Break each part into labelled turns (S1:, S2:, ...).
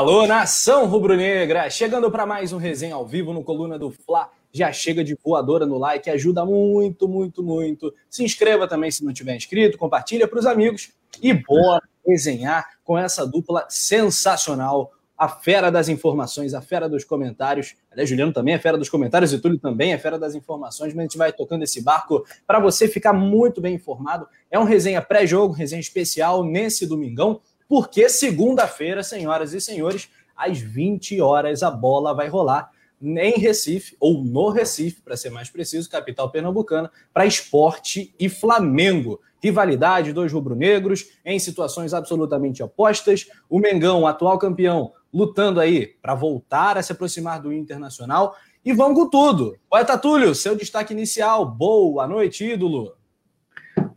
S1: Alô, nação rubro-negra! Chegando para mais um resenha ao vivo no Coluna do Fla. Já chega de voadora no like, ajuda muito, muito, muito. Se inscreva também se não tiver inscrito, compartilha para os amigos e bora resenhar com essa dupla sensacional. A fera das informações, a fera dos comentários. Aliás, Juliano também é fera dos comentários e Túlio também é fera das informações, mas a gente vai tocando esse barco para você ficar muito bem informado. É um resenha pré-jogo, resenha especial nesse domingão porque segunda-feira, senhoras e senhores, às 20 horas a bola vai rolar em Recife, ou no Recife, para ser mais preciso, capital pernambucana, para esporte e Flamengo. Rivalidade dos rubro-negros em situações absolutamente opostas. O Mengão, atual campeão, lutando aí para voltar a se aproximar do Internacional. E vamos com tudo. Poeta Túlio, seu destaque inicial. Boa noite, ídolo.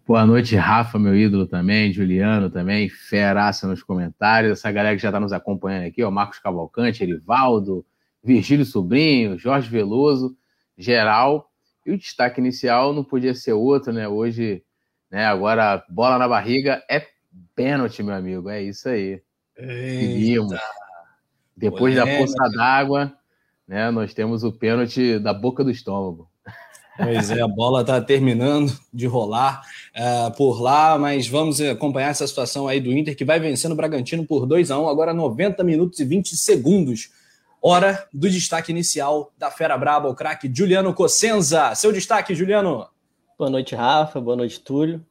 S2: Boa noite, Rafa, meu ídolo também, Juliano também, feraça nos comentários, essa galera que já está nos acompanhando aqui, ó, Marcos Cavalcante, Erivaldo, Virgílio Sobrinho, Jorge Veloso, geral. E o destaque inicial não podia ser outro, né? Hoje, né, agora, bola na barriga é pênalti, meu amigo, é isso aí. Seguimos. Depois da poça d'água, né, nós temos o pênalti da boca do estômago.
S1: Pois é, a bola está terminando de rolar uh, por lá, mas vamos acompanhar essa situação aí do Inter, que vai vencendo o Bragantino por 2 a 1 agora 90 minutos e 20 segundos. Hora do destaque inicial da Fera Braba, o craque Juliano Cossenza. Seu destaque, Juliano.
S3: Boa noite, Rafa. Boa noite, Túlio.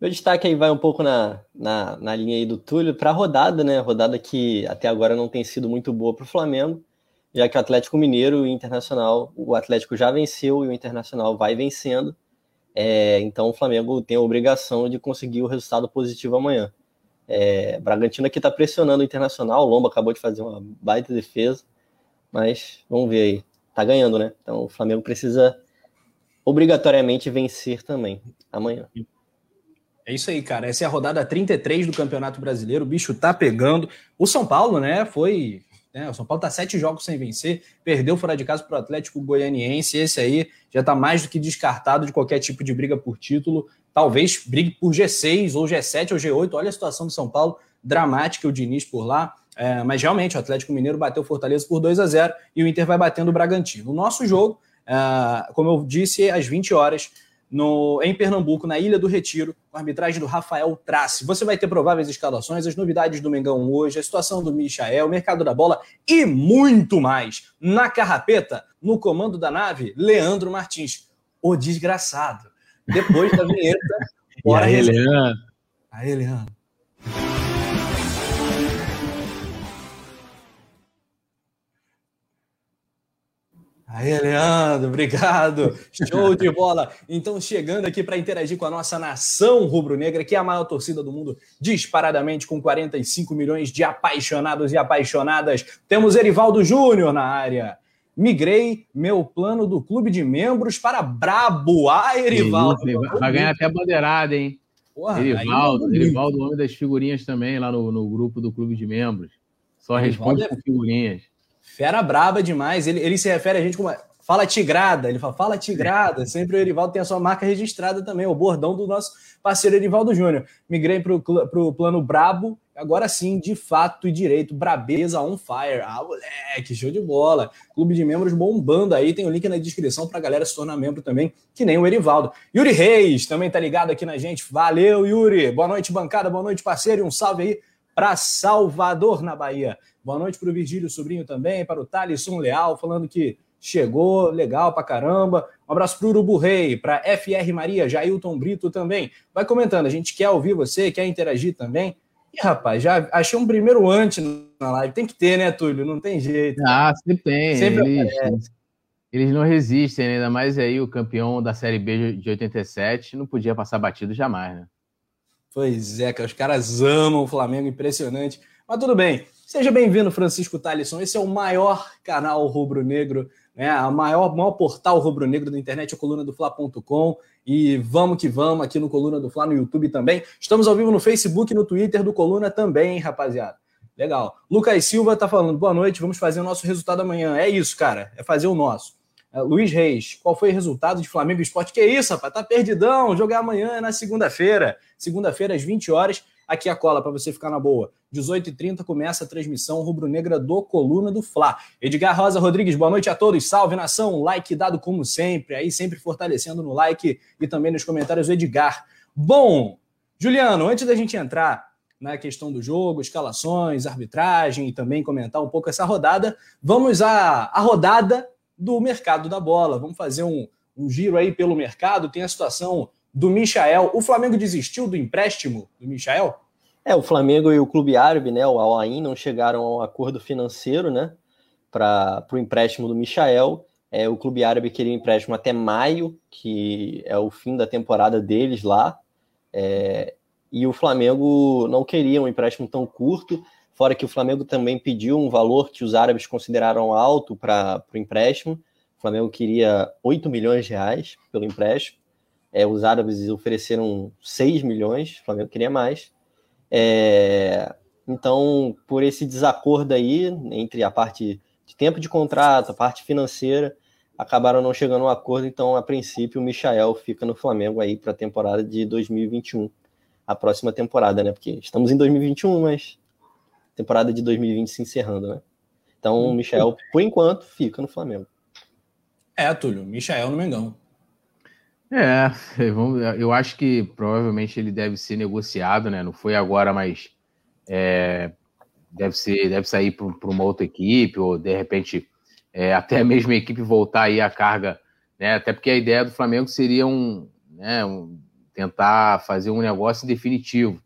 S3: Meu destaque aí vai um pouco na, na, na linha aí do Túlio para a rodada, né? Rodada que até agora não tem sido muito boa para o Flamengo já que o Atlético Mineiro e o Internacional, o Atlético já venceu e o Internacional vai vencendo, é, então o Flamengo tem a obrigação de conseguir o resultado positivo amanhã. É, Bragantino aqui está pressionando o Internacional, o Lomba acabou de fazer uma baita defesa, mas vamos ver aí, tá ganhando, né? Então o Flamengo precisa obrigatoriamente vencer também amanhã.
S1: É isso aí, cara. Essa é a rodada 33 do Campeonato Brasileiro. O bicho tá pegando. O São Paulo, né, foi né? O São Paulo está sete jogos sem vencer, perdeu fora de casa para o Atlético Goianiense. Esse aí já está mais do que descartado de qualquer tipo de briga por título. Talvez brigue por G6 ou G7 ou G8. Olha a situação do São Paulo, dramática o Diniz por lá. É, mas realmente o Atlético Mineiro bateu o Fortaleza por 2 a 0 e o Inter vai batendo o Bragantino. O nosso jogo, é, como eu disse, às 20 horas, no, em Pernambuco, na Ilha do Retiro, com a arbitragem do Rafael Trace. Você vai ter prováveis escalações, as novidades do Mengão hoje, a situação do Michael, o mercado da bola e muito mais. Na carrapeta, no comando da nave, Leandro Martins, o desgraçado. Depois da vinheta,
S2: bora e aí, Leandro.
S1: Aí, Leandro. Aí, Leandro, obrigado. Show de bola. Então, chegando aqui para interagir com a nossa nação rubro-negra, que é a maior torcida do mundo, disparadamente com 45 milhões de apaixonados e apaixonadas. Temos Erivaldo Júnior na área. Migrei meu plano do clube de membros para Brabo. Ah, Erivaldo.
S2: vai ganhar até a bandeirada, hein? Porra, Erivaldo, Erivaldo, homem das figurinhas também, lá no, no grupo do clube de membros. Só Erivaldo responde é... com figurinhas.
S1: Fera braba demais. Ele, ele se refere a gente como. Fala Tigrada, ele fala, fala Tigrada. Sempre o Erivaldo tem a sua marca registrada também, o bordão do nosso parceiro Erivaldo Júnior. Migrei para o plano Brabo, agora sim, de fato e direito, Brabeza on fire. Ah, moleque, show de bola. Clube de membros bombando aí, tem o link na descrição para a galera se tornar membro também, que nem o Erivaldo. Yuri Reis também tá ligado aqui na gente. Valeu, Yuri. Boa noite, bancada, boa noite, parceiro, e um salve aí para Salvador, na Bahia. Boa noite para o Virgílio Sobrinho também, para o Thalisson Leal, falando que chegou, legal pra caramba. Um abraço para o Urubu Rei, para FR Maria, Jailton Brito também. Vai comentando, a gente quer ouvir você, quer interagir também. E, rapaz, já achei um primeiro antes na live. Tem que ter, né, Túlio? Não tem jeito.
S2: Ah, sempre tem. Sempre eles, eles não resistem, né? ainda mais aí o campeão da Série B de 87 não podia passar batido jamais, né?
S1: Pois é, que os caras amam o Flamengo, impressionante. Mas tudo bem. Seja bem-vindo, Francisco Talisson. Esse é o maior canal rubro-negro, né? A maior, maior portal rubro-negro da internet, a coluna do Fla.com. E vamos que vamos aqui no Coluna do Fla no YouTube também. Estamos ao vivo no Facebook e no Twitter do Coluna também, rapaziada. Legal. Lucas Silva está falando, boa noite, vamos fazer o nosso resultado amanhã. É isso, cara, é fazer o nosso. Uh, Luiz Reis, qual foi o resultado de Flamengo Esporte? Que isso, rapaz, tá perdidão, jogar amanhã é na segunda-feira. Segunda-feira, às 20 horas, aqui a cola para você ficar na boa. 18h30 começa a transmissão rubro-negra do Coluna do Fla. Edgar Rosa Rodrigues, boa noite a todos. Salve nação, like dado como sempre, aí sempre fortalecendo no like e também nos comentários o Edgar. Bom, Juliano, antes da gente entrar na questão do jogo, escalações, arbitragem e também comentar um pouco essa rodada, vamos à, à rodada do mercado da bola. Vamos fazer um, um giro aí pelo mercado. Tem a situação do Michael. O Flamengo desistiu do empréstimo do Michael?
S3: É, o Flamengo e o Clube Árabe, né, o Al Ain, não chegaram a um acordo financeiro, né, para o empréstimo do Michael. É, o Clube Árabe queria um empréstimo até maio, que é o fim da temporada deles lá. É, e o Flamengo não queria um empréstimo tão curto, fora que o Flamengo também pediu um valor que os árabes consideraram alto para o empréstimo. O Flamengo queria 8 milhões de reais pelo empréstimo. É, os árabes ofereceram 6 milhões, o Flamengo queria mais. É, então, por esse desacordo aí, entre a parte de tempo de contrato, a parte financeira, acabaram não chegando a um acordo. Então, a princípio, o Michael fica no Flamengo aí para a temporada de 2021 a próxima temporada, né? Porque estamos em 2021, mas temporada de 2020 se encerrando, né? Então, o Michel, por enquanto, fica no Flamengo.
S1: É, Túlio, Michel no Mengão.
S2: É, eu acho que provavelmente ele deve ser negociado, né? Não foi agora, mas é, deve ser, deve sair para uma outra equipe, ou de repente é, até mesmo a equipe voltar aí a carga, né? Até porque a ideia do Flamengo seria um, né, um tentar fazer um negócio definitivo.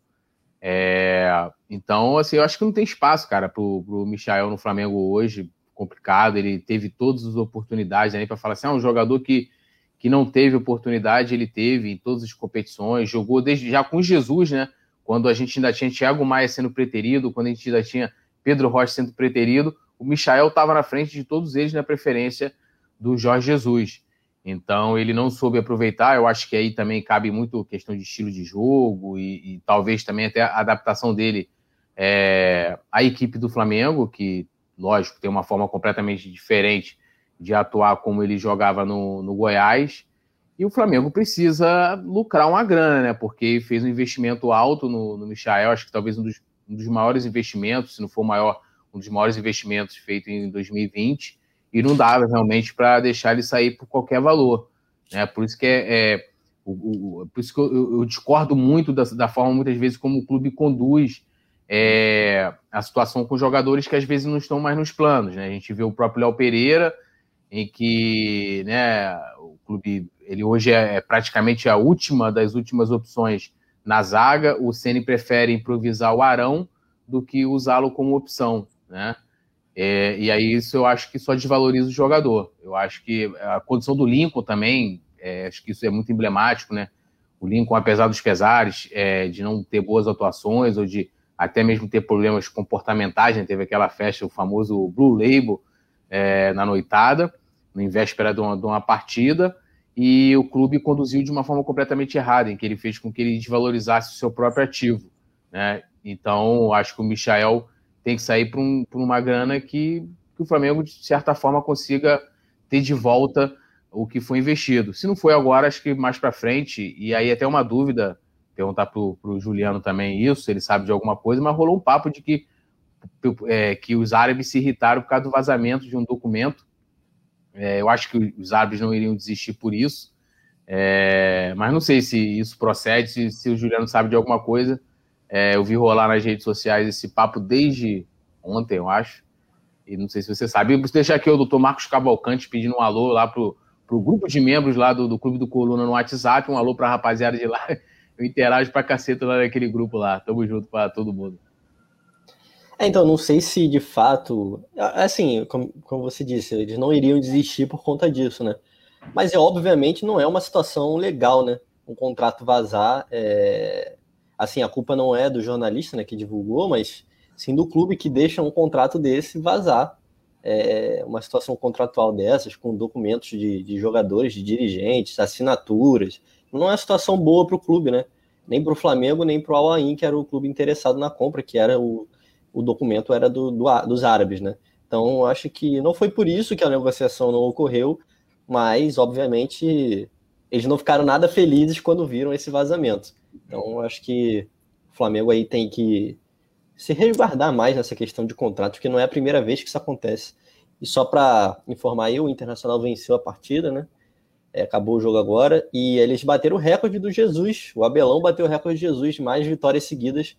S2: É, então, assim, eu acho que não tem espaço, cara, para o Michael no Flamengo hoje. Complicado, ele teve todas as oportunidades aí para falar assim: ah, um jogador que, que não teve oportunidade, ele teve em todas as competições, jogou desde já com Jesus, né? Quando a gente ainda tinha Thiago Maia sendo preterido, quando a gente ainda tinha Pedro Rocha sendo preterido, o Michael estava na frente de todos eles na preferência do Jorge Jesus. Então ele não soube aproveitar. Eu acho que aí também cabe muito questão de estilo de jogo e, e talvez também até a adaptação dele é, à equipe do Flamengo, que, lógico, tem uma forma completamente diferente de atuar como ele jogava no, no Goiás. E o Flamengo precisa lucrar uma grana, né? Porque fez um investimento alto no, no Michael, acho que talvez um dos, um dos maiores investimentos, se não for maior, um dos maiores investimentos feito em 2020 e não dava realmente para deixar ele sair por qualquer valor. Né? Por isso que é, é o, o, por isso que eu, eu discordo muito da, da, forma muitas vezes como o clube conduz é, a situação com jogadores que às vezes não estão mais nos planos. Né? A gente vê o próprio Léo Pereira, em que né, o clube ele hoje é, é praticamente a última das últimas opções na zaga. O Ceni prefere improvisar o Arão do que usá-lo como opção, né? É, e aí isso eu acho que só desvaloriza o jogador. Eu acho que a condição do Lincoln também, é, acho que isso é muito emblemático, né? O Lincoln, apesar dos pesares é, de não ter boas atuações ou de até mesmo ter problemas comportamentais, né? teve aquela festa, o famoso Blue Label, é, na noitada, em véspera de uma, de uma partida, e o clube conduziu de uma forma completamente errada, em que ele fez com que ele desvalorizasse o seu próprio ativo. Né? Então, acho que o Michael tem que sair por, um, uma grana que, que, o Flamengo, de certa forma, consiga ter de volta o que foi investido. Se não foi agora, acho que mais para frente, e aí até uma dúvida, perguntar para o Juliano também isso, ele sabe de alguma coisa, mas rolou um papo de que, é, que os árabes se irritaram por causa do vazamento de um documento. É, eu acho que os árabes não iriam desistir por isso, é, mas não sei se isso procede, se, se o Juliano sabe de alguma coisa. É, eu vi rolar nas redes sociais esse papo desde ontem, eu acho. E não sei se você sabe. Vou deixar aqui o doutor Marcos Cavalcante pedindo um alô lá pro, pro grupo de membros lá do, do Clube do Coluna no WhatsApp. Um alô pra rapaziada de lá. Eu interajo pra caceta lá naquele grupo lá. Tamo junto pra todo mundo.
S3: É, então, não sei se de fato. Assim, como, como você disse, eles não iriam desistir por conta disso, né? Mas, é, obviamente, não é uma situação legal, né? Um contrato vazar. É assim, a culpa não é do jornalista né, que divulgou, mas sim do clube que deixa um contrato desse vazar. É, uma situação contratual dessas, com documentos de, de jogadores, de dirigentes, assinaturas. Não é uma situação boa para o clube, né? Nem para o Flamengo, nem para o Al Ain, que era o clube interessado na compra, que era o, o documento era do, do, dos árabes, né? Então, acho que não foi por isso que a negociação não ocorreu, mas, obviamente, eles não ficaram nada felizes quando viram esse vazamento. Então, acho que o Flamengo aí tem que se resguardar mais nessa questão de contrato, porque não é a primeira vez que isso acontece. E só para informar aí, o Internacional venceu a partida, né? É, acabou o jogo agora e eles bateram o recorde do Jesus. O Abelão bateu o recorde de Jesus, mais vitórias seguidas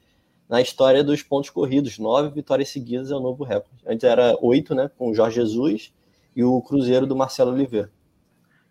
S3: na história dos pontos corridos. Nove vitórias seguidas é o novo recorde. Antes era oito, né? Com o Jorge Jesus e o Cruzeiro do Marcelo Oliveira.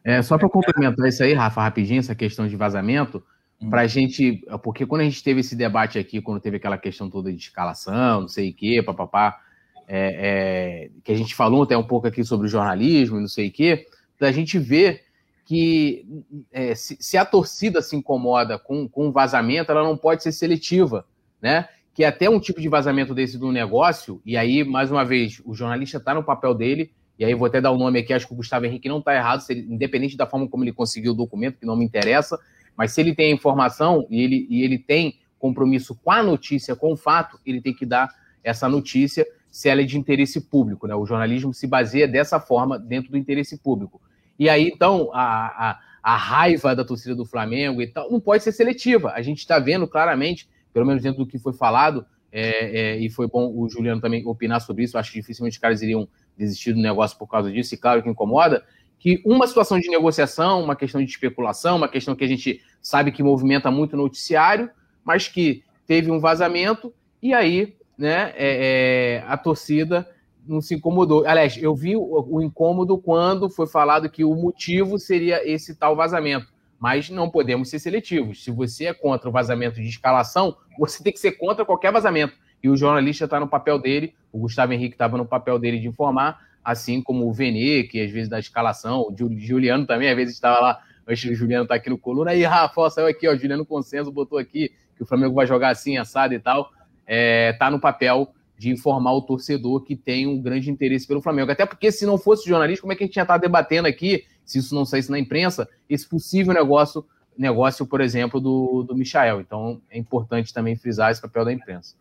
S2: É, só para complementar isso aí, Rafa, rapidinho, essa questão de vazamento, hum. para a gente. Porque quando a gente teve esse debate aqui, quando teve aquela questão toda de escalação, não sei o quê, papapá, é, é, que a gente falou até um pouco aqui sobre jornalismo e não sei o quê, da gente ver que é, se, se, a torcida se incomoda com, com vazamento, ela não pode ser seletiva, né? Que até um tipo de vazamento desse do negócio, e aí, mais uma vez, o jornalista está no papel dele, e aí vou até dar o um nome aqui, acho que o Gustavo Henrique não está errado, ele, independente da forma como ele conseguiu o documento, que não me interessa, mas se ele tem a informação e ele, e ele tem compromisso com a notícia, com o fato, ele tem que dar essa notícia se ela é de interesse público, né? O jornalismo se baseia dessa forma dentro do interesse público. E aí, então, a, a, a raiva da torcida do Flamengo e tal não pode ser seletiva. A gente está vendo claramente, pelo menos dentro do que foi falado, é, é, e foi bom o Juliano também opinar sobre isso. Acho que dificilmente os caras iriam desistir do negócio por causa disso, e claro que incomoda. Que uma situação de negociação, uma questão de especulação, uma questão que a gente sabe que movimenta muito no noticiário, mas que teve um vazamento, e aí né, é, é a torcida não se incomodou. Aliás, eu vi o, o, incômodo quando foi falado que o motivo seria esse tal vazamento. Mas não podemos ser seletivos. Se você é contra o vazamento de escalação, você tem que ser contra qualquer vazamento. E o jornalista está no papel dele, o Gustavo Henrique estava no papel dele de informar, assim como o Vene, que às vezes da escalação, o Juliano também, às vezes estava lá, antes do Juliano estar tá aqui no coluna, aí Rafa, saiu aqui, ó, Juliano Consenso botou aqui que o Flamengo vai jogar assim, assado e tal, é, tá no papel de informar o torcedor que tem um grande interesse pelo Flamengo. Até porque, se não fosse jornalista, como é que a gente ia estar debatendo aqui, se isso não saísse na imprensa, esse possível negócio, negócio por exemplo, do, do Michael. Então, é importante também frisar esse papel da imprensa.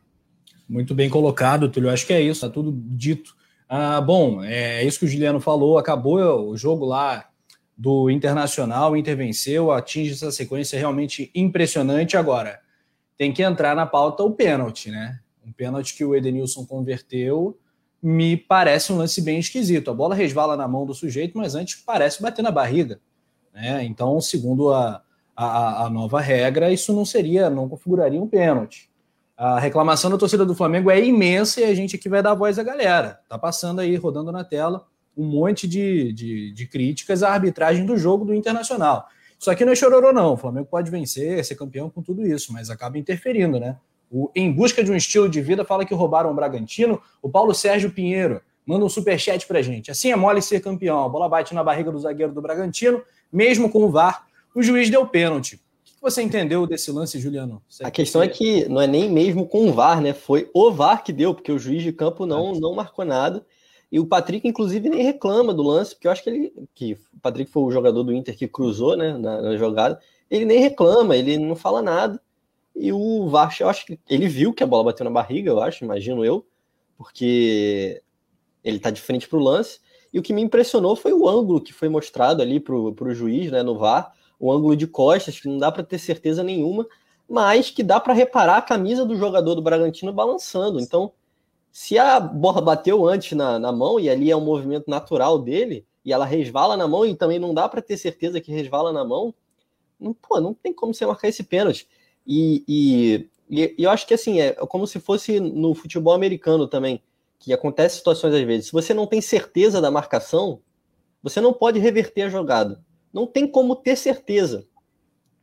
S1: Muito bem colocado, Túlio. Acho que é isso, está tudo dito. Ah, bom, é isso que o Juliano falou. Acabou o jogo lá do Internacional, o Inter venceu, atinge essa sequência realmente impressionante. Agora, tem que entrar na pauta o pênalti, né? Um pênalti que o Edenilson converteu me parece um lance bem esquisito. A bola resvala na mão do sujeito, mas antes parece bater na barriga. Né? Então, segundo a, a, a, nova regra, isso não seria, não configuraria um pênalti. A reclamação da torcida do Flamengo é imensa e a gente aqui vai dar voz à galera. Tá passando aí, rodando na tela, um monte de, de, de críticas à arbitragem do jogo do Internacional. Isso aqui não é chororô, não. O Flamengo pode vencer, ser campeão com tudo isso, mas acaba interferindo, né? O Em Busca de um Estilo de Vida fala que roubaram o Bragantino. O Paulo Sérgio Pinheiro manda um superchat pra gente. Assim é mole ser campeão. A bola bate na barriga do zagueiro do Bragantino, mesmo com o VAR. O juiz deu pênalti. O que você entendeu desse lance, Juliano?
S3: Você a questão é que não é nem mesmo com o VAR, né? Foi o VAR que deu, porque o juiz de campo não, não marcou nada. E o Patrick, inclusive, nem reclama do lance, porque eu acho que ele. Que o Patrick foi o jogador do Inter que cruzou né, na, na jogada. Ele nem reclama, ele não fala nada. E o Varsh, eu acho que ele viu que a bola bateu na barriga, eu acho, imagino eu, porque ele tá de frente para o lance. E o que me impressionou foi o ângulo que foi mostrado ali para o juiz, né, no VAR, o ângulo de costas, que não dá para ter certeza nenhuma, mas que dá para reparar a camisa do jogador do Bragantino balançando. Então, se a bola bateu antes na, na mão, e ali é um movimento natural dele, e ela resvala na mão, e também não dá para ter certeza que resvala na mão, não, pô, não tem como você marcar esse pênalti. E, e, e, eu acho que assim, é como se fosse no futebol americano também, que acontece situações às vezes. Se você não tem certeza da marcação, você não pode reverter a jogada. Não tem como ter certeza.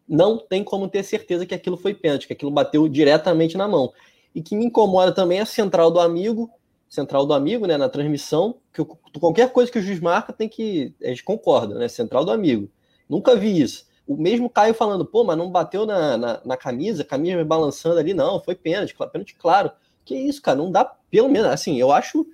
S3: Não tem como ter certeza que aquilo foi pênalti, que aquilo bateu diretamente na mão. E que me incomoda também é a central do amigo, central do amigo, né, na transmissão, que qualquer coisa que o juiz marca tem que. A gente concorda, né? Central do amigo. Nunca vi isso. O mesmo Caio falando, pô, mas não bateu na, na, na camisa, camisa balançando ali, não, foi pênalti, pênalti claro. Que isso, cara, não dá, pelo menos, assim, eu acho,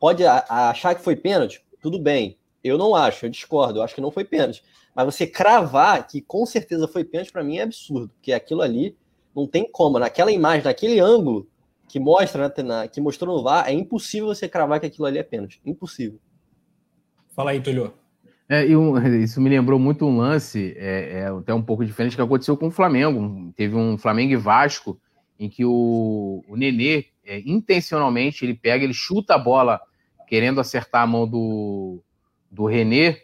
S3: pode a, a achar que foi pênalti, tudo bem. Eu não acho, eu discordo, eu acho que não foi pênalti. Mas você cravar que com certeza foi pênalti, para mim é absurdo, porque aquilo ali não tem como. Naquela imagem, naquele ângulo que mostra, né, que mostrou no VAR, é impossível você cravar que aquilo ali é pênalti. Impossível.
S1: Fala aí, Tulio.
S2: É, isso me lembrou muito um lance, é, é, até um pouco diferente, que aconteceu com o Flamengo. Teve um Flamengo e Vasco, em que o, o Nenê, é, intencionalmente, ele pega, ele chuta a bola querendo acertar a mão do, do René,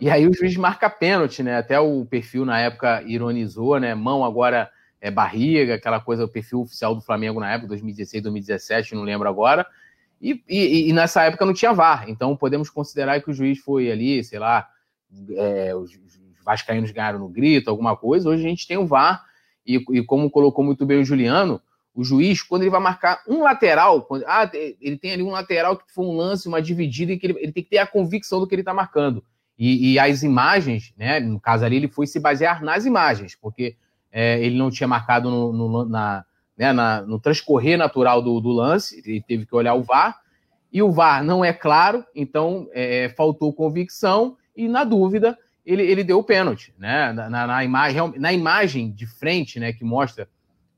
S2: e aí o juiz marca pênalti, né? Até o perfil na época ironizou, né? Mão agora é barriga, aquela coisa, o perfil oficial do Flamengo na época, 2016, 2017, não lembro agora. E, e, e, nessa época não tinha VAR, então podemos considerar que o juiz foi ali, sei lá, é, os, os vascaínos ganharam no grito, alguma coisa. Hoje a gente tem o VAR, e, e, como colocou muito bem o Juliano, o juiz, quando ele vai marcar um lateral, quando, ah, ele tem ali um lateral que foi um lance, uma dividida, e que ele, ele tem que ter a convicção do que ele está marcando. E, e, as imagens, né, no caso ali, ele foi se basear nas imagens, porque é, ele não tinha marcado no, no, na, né, na, no transcorrer natural do, do, lance, ele teve que olhar o VAR, e o VAR não é claro, então é, faltou convicção, e na dúvida, ele, ele deu o pênalti, né? Na, na, na, imagem, na imagem de frente, né, que mostra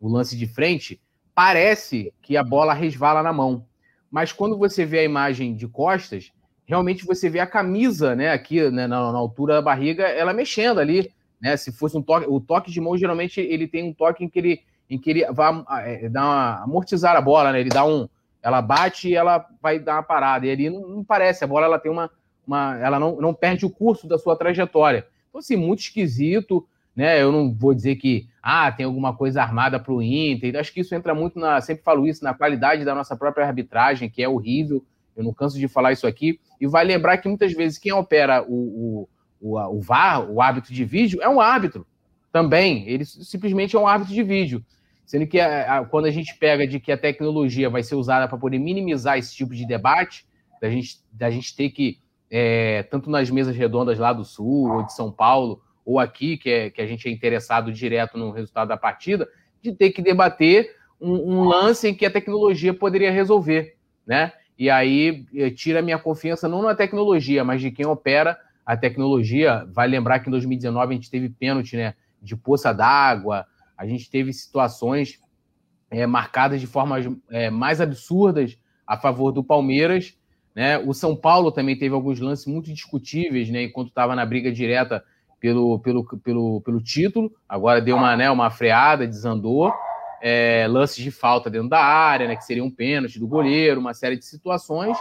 S2: o lance de frente, parece que a bola resvala na mão. Mas quando você vê a imagem de costas, realmente você vê a camisa, né, aqui né, na, na, altura da barriga, ela mexendo ali, né? Se fosse um toque, o toque de mão geralmente ele tem um toque em que ele em que ele vai é, dar uma, amortizar a bola, né? Ele dá um, ela bate e ela vai dar uma parada. E ali não, não parece, a bola ela tem uma, uma ela não, não perde o curso da sua trajetória. Então assim, muito esquisito, né? Eu não vou dizer que ah, tem alguma coisa armada para o Inter. Acho que isso entra muito na, sempre falo isso, na qualidade da nossa própria arbitragem, que é horrível. Eu não canso de falar isso aqui. E vai lembrar que muitas vezes quem opera o, o, o, o VAR, o árbitro de vídeo, é um árbitro também. Ele simplesmente é um árbitro de vídeo. Sendo que a, a, quando a gente pega de que a tecnologia vai ser usada para poder minimizar esse tipo de debate, da gente, da gente ter que, é, tanto nas mesas redondas lá do Sul ou de São Paulo, ou aqui, que, é, que a gente é interessado direto no resultado da partida, de ter que debater um, um lance em que a tecnologia poderia resolver, né? E aí eh, tira minha confiança não na tecnologia, mas de quem opera a tecnologia. Vai lembrar que em 2019 a gente teve pênalti, né? De poça d'água, a gente teve situações é, marcadas de formas é, mais absurdas a favor do Palmeiras. Né? O São Paulo também teve alguns lances muito discutíveis, né? enquanto estava na briga direta pelo, pelo, pelo, pelo título. Agora deu uma, né, uma freada, desandou. É, lances de falta dentro da área, né, que seria um pênalti do goleiro, uma série de situações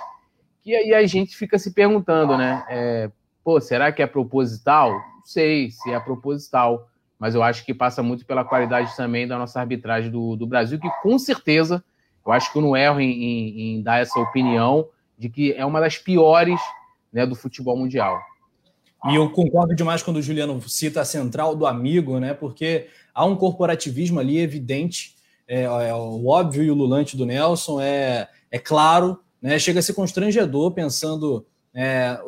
S2: que aí a gente fica se perguntando, né? É, pô, será que é proposital? Não sei se é proposital, mas eu acho que passa muito pela qualidade também da nossa arbitragem do, do Brasil, que com certeza, eu acho que eu não erro em, em, em dar essa opinião de que é uma das piores né, do futebol mundial.
S1: E eu concordo demais quando o Juliano cita a central do amigo, né? Porque há um corporativismo ali evidente, é, é o óbvio e o lulante do Nelson, é, é claro, né? Chega a ser constrangedor pensando. É,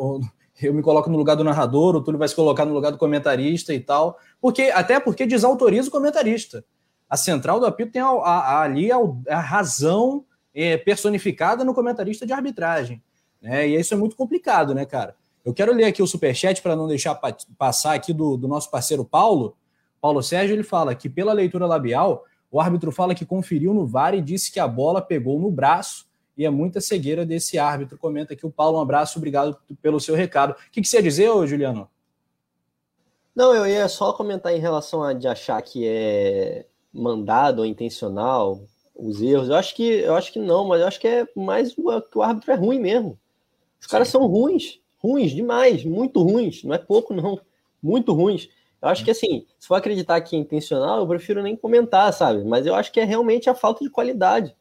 S1: eu me coloco no lugar do narrador, o Túlio vai se colocar no lugar do comentarista e tal, porque até porque desautoriza o comentarista. A central do apito tem a, a, a, ali a, razão é, personificada no comentarista de arbitragem. Né? E isso é muito complicado, né, cara? Eu quero ler aqui o superchat para não deixar passar aqui do, do nosso parceiro Paulo. Paulo Sérgio ele fala que, pela leitura labial, o árbitro fala que conferiu no VAR e disse que a bola pegou no braço e é muita cegueira desse árbitro. Comenta aqui o Paulo. Um abraço, obrigado pelo seu recado. O que, que você ia dizer, ô, Juliano?
S3: Não, eu ia só comentar em relação a de achar que é mandado ou intencional os erros. Eu acho que eu acho que não, mas eu acho que é mais que o árbitro é ruim mesmo. Os Sim. caras são ruins ruins demais, muito ruins, não é pouco não, muito ruins. Eu acho que assim, se for acreditar que é intencional, eu prefiro nem comentar, sabe? Mas eu acho que é realmente a falta de qualidade.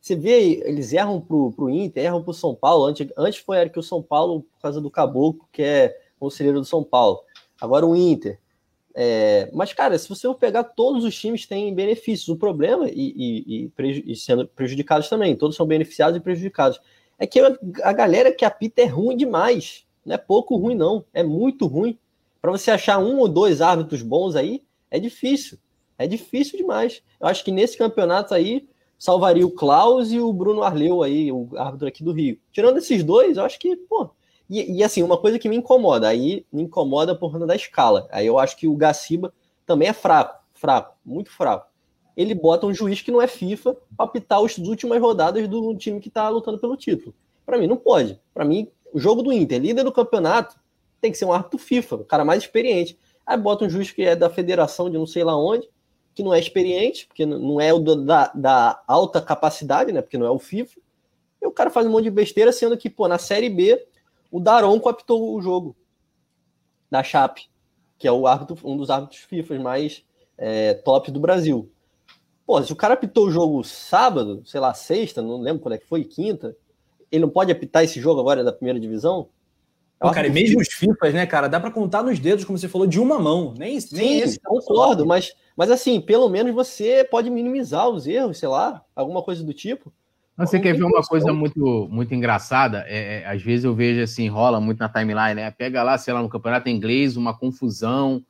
S3: Você vê, eles erram pro, pro Inter, erram pro São Paulo. Antes, antes foi era que o São Paulo, por causa do Caboclo, que é conselheiro do São Paulo. Agora o Inter. É, mas, cara, se você pegar, todos os times têm benefícios. O problema, e, e, e, e sendo prejudicados também, todos são beneficiados e prejudicados, é que a galera que apita é ruim demais. Não é pouco ruim, não. É muito ruim. Para você achar um ou dois árbitros bons aí, é difícil. É difícil demais. Eu acho que nesse campeonato aí, salvaria o Klaus e o Bruno Arleu aí, o árbitro aqui do Rio. Tirando esses dois, eu acho que, pô. E, e assim, uma coisa que me incomoda, aí me incomoda por conta da escala. Aí eu acho que o Gaciba também é fraco, fraco, muito fraco. Ele bota um juiz que não é FIFA para apitar as últimas rodadas do time que está lutando pelo título. Para mim, não pode. Para mim, o jogo do Inter, líder do campeonato, tem que ser um árbitro FIFA, o cara mais experiente. Aí bota um juiz que é da federação de não sei lá onde, que não é experiente, porque não é o da, da alta capacidade, né? Porque não é o FIFA. E o cara faz um monte de besteira, sendo que, pô, na Série B, o Daronco apitou o jogo da Chape, que é o árbitro, um dos árbitros FIFA mais é, top do Brasil. Pô, se o cara apitou o jogo sábado, sei lá, sexta, não lembro quando é que foi, quinta, ele não pode apitar esse jogo agora da primeira divisão?
S1: Pô, cara, e mesmo os FIFAs, né, cara, dá para contar nos dedos, como você falou, de uma mão. Nem, Sim, nem esse.
S3: Concordo, mas, mas assim, pelo menos você pode minimizar os erros, sei lá, alguma coisa do tipo.
S2: Você quer ver uma coisa muito, muito engraçada? É, é, às vezes eu vejo assim, rola muito na timeline, né? Pega lá, sei lá, no campeonato inglês, uma confusão.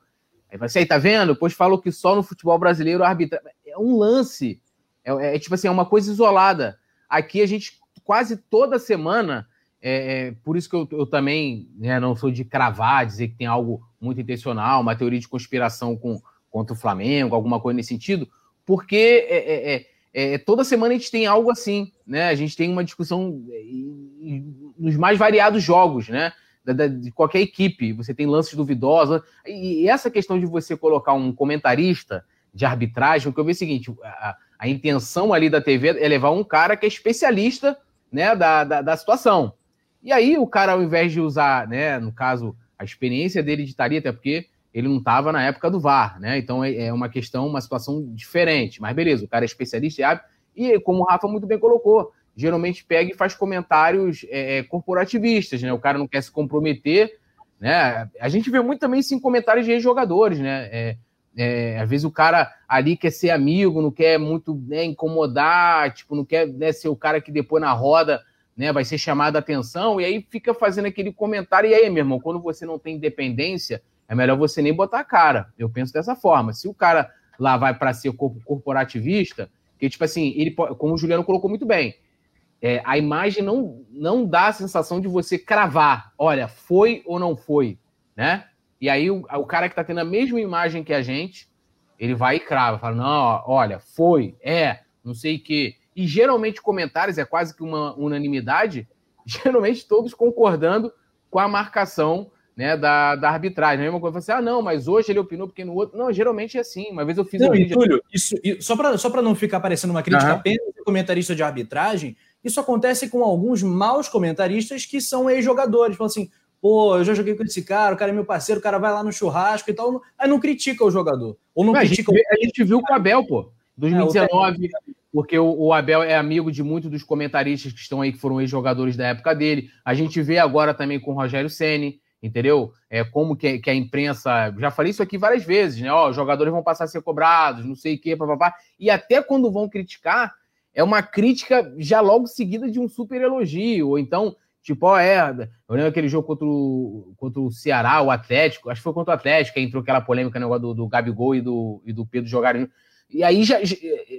S2: Aí vai assim, tá vendo? Depois falou que só no futebol brasileiro arbitra. É um lance. É, é, tipo assim, é uma coisa isolada. Aqui a gente quase toda semana é, é, por isso que eu, eu também né, não sou de cravar, dizer que tem algo muito intencional, uma teoria de conspiração com, contra o Flamengo, alguma coisa nesse sentido, porque é, é, é, é toda semana a gente tem algo assim, né? A gente tem uma discussão nos mais variados jogos, né? Da, da, de qualquer equipe, você tem lances duvidosos, e, e, essa questão de você colocar um comentarista de arbitragem, o que eu vejo é o seguinte: a, a intenção ali da TV é levar um cara que é especialista né, da, da, da situação. E aí o cara, ao invés de usar, né, no caso, a experiência dele editaria, até porque ele não estava na época do VAR, né? Então é, é uma questão, uma situação diferente. Mas beleza, o cara é especialista e, e como o Rafa muito bem colocou, geralmente pega e faz comentários é, é, corporativistas, né? O cara não quer se comprometer, né? A gente vê muito também isso em comentários de jogadores, né? É, é, às vezes o cara ali quer ser amigo, não quer muito né, incomodar, tipo, não quer né, ser o cara que depois na roda né, vai ser chamada a atenção, e aí fica fazendo aquele comentário, e aí, meu irmão, quando você não tem independência, é melhor você nem botar a cara. Eu penso dessa forma. Se o cara lá vai para ser corporativista, que tipo assim, ele, como o Juliano colocou muito bem, é, a imagem não, não dá a sensação de você cravar, olha, foi ou não foi, né? E aí o, o cara que está tendo a mesma imagem que a gente, ele vai e crava, fala, não, olha, foi, é, não sei o quê. E geralmente comentários, é quase que uma unanimidade, geralmente todos concordando com a marcação né, da, da arbitragem. A mesma coisa, você, ah, não, mas hoje ele opinou porque no outro. Não, geralmente é assim. Uma vez eu fiz
S1: não, um vídeo. Túlio, isso, só para só não ficar parecendo uma crítica uhum. apenas de comentarista de arbitragem, isso acontece com alguns maus comentaristas que são ex-jogadores. Falam assim, pô, eu já joguei com esse cara, o cara é meu parceiro, o cara vai lá no churrasco e tal. Aí não critica o jogador. Ou não, critica
S2: a gente, o... a gente viu com o Abel, pô. 2019, é, porque o, o, Abel é amigo de muitos dos comentaristas que estão aí, que foram ex-jogadores da época dele. A gente vê agora também com o Rogério Ceni, entendeu? É como que, que, a imprensa. Já falei isso aqui várias vezes, né? Ó, os jogadores vão passar a ser cobrados, não sei o quê, papapá. E até quando vão criticar, é uma crítica já logo seguida de um super elogio. Ou então, tipo, ó, é. Eu lembro aquele jogo contra o, contra o Ceará, o Atlético, acho que foi contra o Atlético, que entrou aquela polêmica no negócio do, do Gabigol e do, e do Pedro jogarem e aí já, já,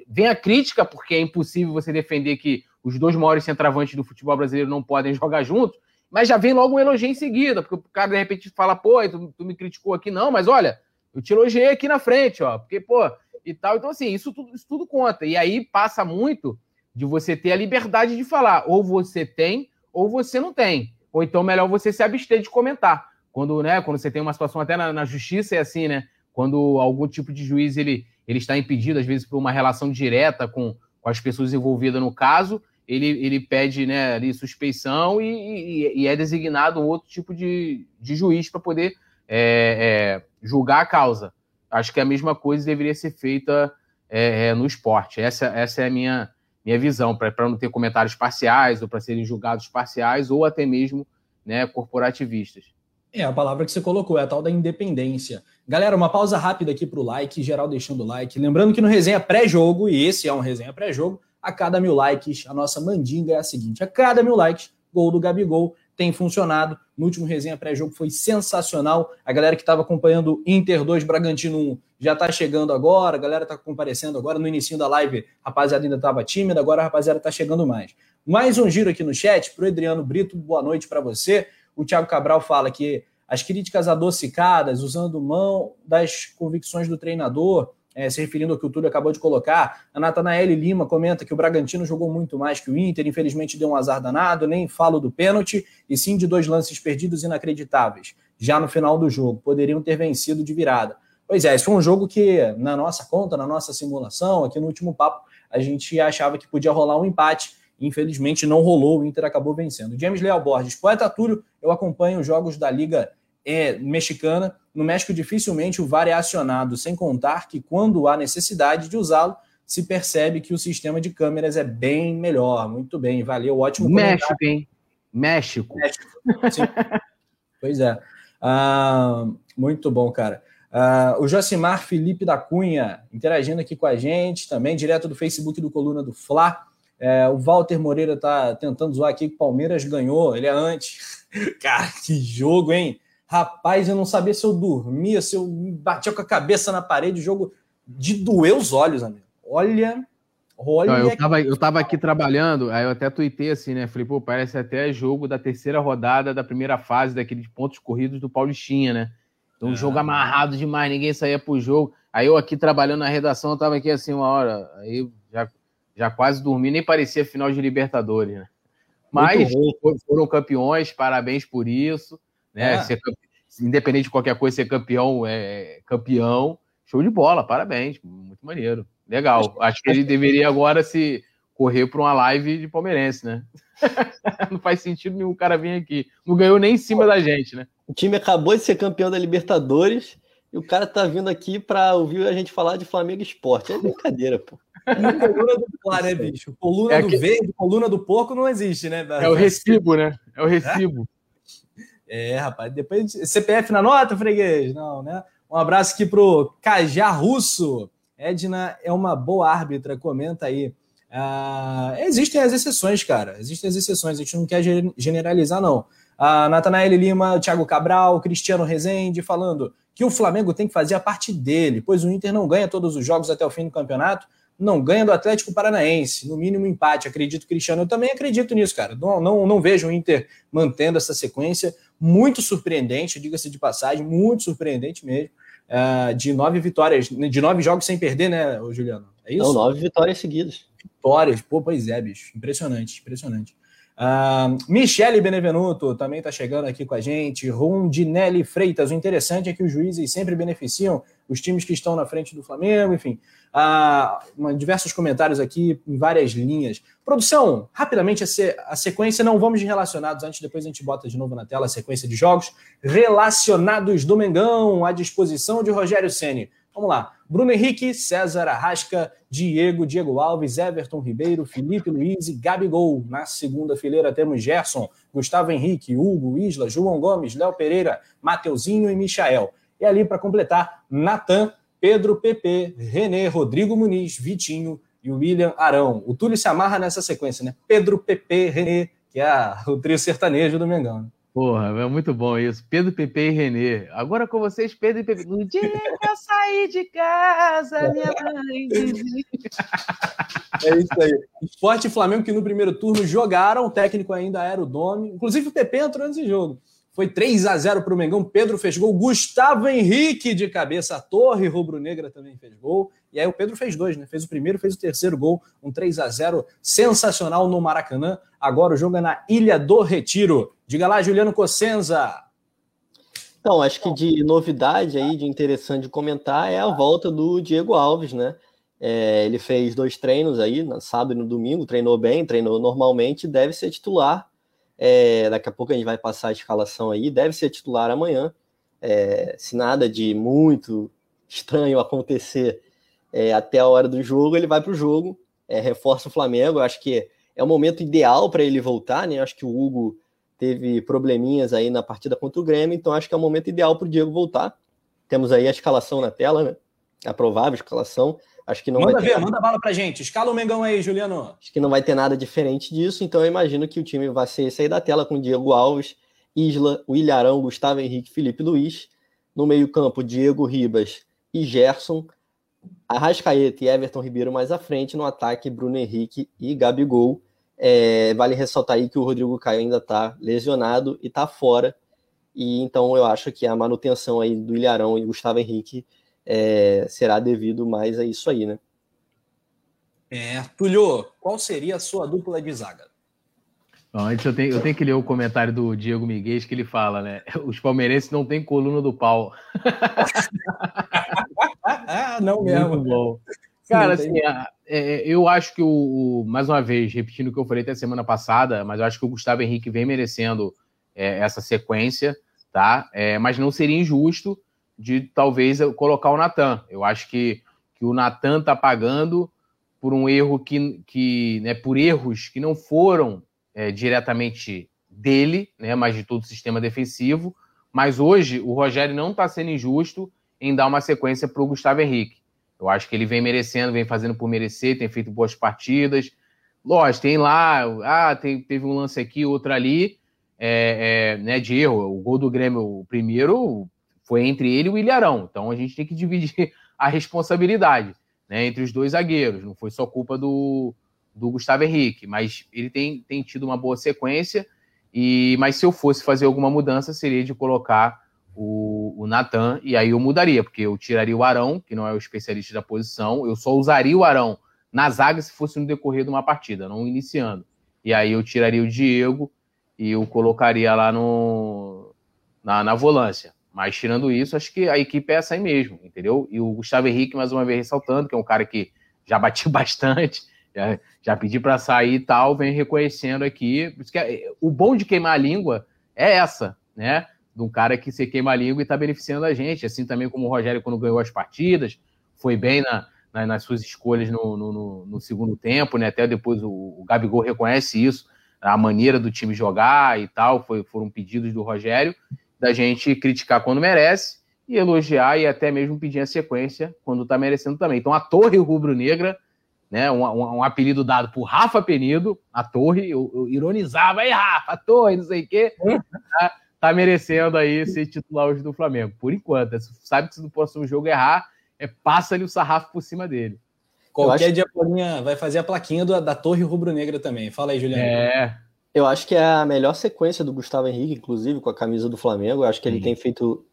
S2: vem a crítica, porque é impossível você defender que os dois maiores centravantes do futebol brasileiro não podem jogar juntos, mas já vem logo um elogio em seguida, porque o cara de repente fala, pô, tu, tu me criticou aqui, não, mas olha, eu te elogiei aqui na frente, ó, porque, pô, e tal. Então, assim, isso tudo, isso tudo conta. E aí passa muito de você ter a liberdade de falar, ou você tem, ou você não tem. Ou então melhor você se abster de comentar. Quando, né, quando você tem uma situação até na, na justiça, é assim, né? Quando algum tipo de juiz ele ele está impedido, às vezes, por uma relação direta com, com as pessoas envolvidas no caso, ele, ele pede né, ali, suspeição e, e, e é designado um outro tipo de, de juiz para poder é, é, julgar a causa. Acho que a mesma coisa deveria ser feita é, é no esporte. Essa, essa é a minha, minha visão, para não ter comentários parciais ou para serem julgados parciais ou até mesmo né, corporativistas.
S1: É, a palavra que você colocou é a tal da independência. Galera, uma pausa rápida aqui para o like, geral deixando o like. Lembrando que no resenha pré-jogo, e esse é um resenha pré-jogo, a cada mil likes, a nossa mandinga é a seguinte: a cada mil likes, gol do Gabigol tem funcionado. No último resenha pré-jogo foi sensacional. A galera que estava acompanhando Inter 2, Bragantino 1 já está chegando agora, a galera está comparecendo agora. No início da live, rapaziada ainda estava tímida, agora a rapaziada está chegando mais. Mais um giro aqui no chat para o Adriano Brito, boa noite para você. O Thiago Cabral fala que as críticas adocicadas, usando mão das convicções do treinador, é, se referindo ao que o Túlio acabou de colocar. A Natanael Lima comenta que o Bragantino jogou muito mais que o Inter, infelizmente deu um azar danado, nem falo do pênalti, e sim de dois lances perdidos inacreditáveis, já no final do jogo. Poderiam ter vencido de virada. Pois é, esse foi um jogo que, na nossa conta, na nossa simulação, aqui no último papo, a gente achava que podia rolar um empate. Infelizmente não rolou, o Inter acabou vencendo. James Leal Borges, poeta Túlio, eu acompanho os jogos da Liga é, Mexicana. No México, dificilmente o VAR é acionado, sem contar que, quando há necessidade de usá-lo, se percebe que o sistema de câmeras é bem melhor. Muito bem, valeu, ótimo
S2: México, hein? México. México.
S1: Sim. pois é. Ah, muito bom, cara. Uh, o Josimar Felipe da Cunha interagindo aqui com a gente também, direto do Facebook do Coluna do Fla. É, o Walter Moreira tá tentando zoar aqui que o Palmeiras ganhou, ele é antes. Cara, que jogo, hein? Rapaz, eu não sabia se eu dormia, se eu batia com a cabeça na parede, jogo de doer os olhos, amigo. Olha, olha. Não,
S2: eu, tava, eu tava aqui trabalhando, aí eu até tuitei assim, né? Falei, pô, parece até jogo da terceira rodada da primeira fase daqueles pontos corridos do Paulistinha, né? Então, é. jogo amarrado demais, ninguém saía pro jogo. Aí eu aqui trabalhando na redação, eu tava aqui assim uma hora, aí já, já quase dormi, nem parecia final de Libertadores, né? Mas foram campeões, parabéns por isso, né? É. Ser, independente de qualquer coisa, ser campeão é campeão. Show de bola, parabéns, muito maneiro. Legal. Acho que ele deveria agora se correr para uma live de palmeirense, né? Não faz sentido nenhum cara vir aqui. Não ganhou nem em cima da gente, né?
S3: O time acabou de ser campeão da Libertadores e o cara tá vindo aqui para ouvir a gente falar de Flamengo Esporte. É brincadeira, pô.
S1: coluna do Flá, né, bicho? Coluna é do que... verde, coluna do porco não existe, né?
S2: É o recibo, né? É o recibo.
S1: É, é rapaz. Depois CPF na nota, freguês? Não, né? Um abraço aqui pro Cajá Russo. Edna é uma boa árbitra, comenta aí. Ah, existem as exceções, cara. Existem as exceções. A gente não quer generalizar, não. A Natanael Lima, Thiago Cabral, Cristiano Rezende falando que o Flamengo tem que fazer a parte dele, pois o Inter não ganha todos os jogos até o fim do campeonato, não ganha do Atlético Paranaense, no mínimo empate. Acredito, Cristiano, eu também acredito nisso, cara. Não, não, não vejo o Inter mantendo essa sequência muito surpreendente, diga-se de passagem, muito surpreendente mesmo. Uh, de nove vitórias, de nove jogos sem perder, né, Juliano?
S3: É isso? Não, nove vitórias seguidas.
S1: Vitórias, pô, pois é, bicho. Impressionante, impressionante. Uh, Michele Benevenuto também está chegando aqui com a gente. Rondinelli Freitas. O interessante é que os juízes sempre beneficiam os times que estão na frente do Flamengo, enfim. Uh, diversos comentários aqui em várias linhas. Produção, rapidamente a, se, a sequência, não vamos de relacionados antes, depois a gente bota de novo na tela a sequência de jogos. Relacionados do Mengão, à disposição de Rogério Ceni. Vamos lá. Bruno Henrique, César Arrasca, Diego, Diego Alves, Everton Ribeiro, Felipe Luiz e Gabigol. Na segunda fileira temos Gerson, Gustavo Henrique, Hugo, Isla, João Gomes, Léo Pereira, Mateuzinho e Michael. E ali para completar, Natan, Pedro PP, René, Rodrigo Muniz, Vitinho e William Arão. O Túlio se amarra nessa sequência, né? Pedro PP, René, que é o trio sertanejo do Mengão. Né?
S2: Porra, é muito bom isso. Pedro, Pepe e Renê. Agora com vocês, Pedro e Pepe. No dia que eu saí de casa, minha mãe dizia.
S1: É isso aí. Esporte e Flamengo que no primeiro turno jogaram, o técnico ainda era o Domi. Inclusive o Pepe entrou nesse jogo. Foi 3 a 0 para o Mengão. Pedro fez gol. Gustavo Henrique de cabeça. A Torre Rubro-Negra também fez gol. E aí o Pedro fez dois, né? Fez o primeiro, fez o terceiro gol. Um 3 a 0 sensacional no Maracanã. Agora o jogo é na Ilha do Retiro. Diga lá, Juliano Cossenza.
S3: Então, acho que de novidade aí, de interessante de comentar, é a volta do Diego Alves, né? É, ele fez dois treinos aí, no sábado e no domingo, treinou bem, treinou normalmente, deve ser titular é, daqui a pouco a gente vai passar a escalação aí, deve ser titular amanhã. É, se nada de muito estranho acontecer é, até a hora do jogo, ele vai para o jogo, é, reforça o Flamengo. Eu acho que é o momento ideal para ele voltar, né? Eu acho que o Hugo teve probleminhas aí na partida contra o Grêmio, então acho que é o momento ideal para o Diego voltar. Temos aí a escalação na tela, né? A provável escalação. Acho que não
S1: manda ver, nada... manda bala pra gente. Escala o Mengão aí, Juliano.
S3: Acho que não vai ter nada diferente disso, então eu imagino que o time vai ser esse aí da tela com Diego Alves, Isla, Williarão, Gustavo Henrique, Felipe Luiz. No meio-campo, Diego Ribas e Gerson. Arrascaeta e Everton Ribeiro mais à frente. No ataque, Bruno Henrique e Gabigol. É, vale ressaltar aí que o Rodrigo Caio ainda está lesionado e está fora. E então eu acho que a manutenção aí do Ilharão e Gustavo Henrique é, será devido mais a isso aí, né?
S1: É, Tulio, qual seria a sua dupla de zaga?
S2: Antes eu tenho, eu tenho que ler o comentário do Diego Miguel que ele fala, né? Os palmeirenses não têm coluna do pau.
S1: ah, não mesmo.
S2: Muito bom. Cara, assim, é, é, eu acho que o, o, mais uma vez, repetindo o que eu falei até semana passada, mas eu acho que o Gustavo Henrique vem merecendo é, essa sequência, tá? É, mas não seria injusto de talvez colocar o Natan. Eu acho que, que o Natan tá pagando por um erro que, que né, por erros que não foram é, diretamente dele, né, mas de todo o sistema defensivo. Mas hoje o Rogério não está sendo injusto em dar uma sequência para o Gustavo Henrique. Eu acho que ele vem merecendo, vem fazendo por merecer, tem feito boas partidas. Lógico, tem lá, ah, tem, teve um lance aqui, outro ali, é, é, né, de erro. O gol do Grêmio, o primeiro, foi entre ele e o Ilharão. Então a gente tem que dividir a responsabilidade né, entre os dois zagueiros. Não foi só culpa do, do Gustavo Henrique, mas ele tem, tem tido uma boa sequência. E, mas se eu fosse fazer alguma mudança, seria de colocar o, o Natan, e aí eu mudaria, porque eu tiraria o Arão, que não é o especialista da posição, eu só usaria o Arão na zaga se fosse no decorrer de uma partida, não iniciando. E aí eu tiraria o Diego e eu colocaria lá no, na, na volância. Mas tirando isso, acho que a equipe é essa aí mesmo, entendeu? E o Gustavo Henrique, mais uma vez, ressaltando, que é um cara que já bati bastante, já, já pedi para sair e tal, vem reconhecendo aqui. É, o bom de queimar a língua é essa, né? de um cara que se queima a língua e está beneficiando a gente. Assim também como o Rogério, quando ganhou as partidas, foi bem na, na, nas suas escolhas no, no, no, segundo tempo, né? Até depois o, o, Gabigol reconhece isso, a maneira do time jogar e tal. Foi, foram pedidos do Rogério, da gente criticar quando merece e elogiar e até mesmo pedir a sequência quando está merecendo também. Então a Torre Rubro-Negra. Né, um, um, um, apelido dado por Rafa Penido, a Torre, eu, eu ironizava, aí Rafa, a Torre, não sei o quê, tá? tá merecendo aí ser titular hoje do Flamengo. Por enquanto. Sabe que se no próximo jogo errar, é passa-lhe o sarrafo por cima dele.
S1: Qualquer acho... dia Paulinha vai fazer a plaquinha do, da Torre Rubro-Negra também. Fala aí, Juliano.
S3: É. Eu acho que é a melhor sequência do Gustavo Henrique, inclusive, com a camisa do Flamengo. Eu acho que ele tem feito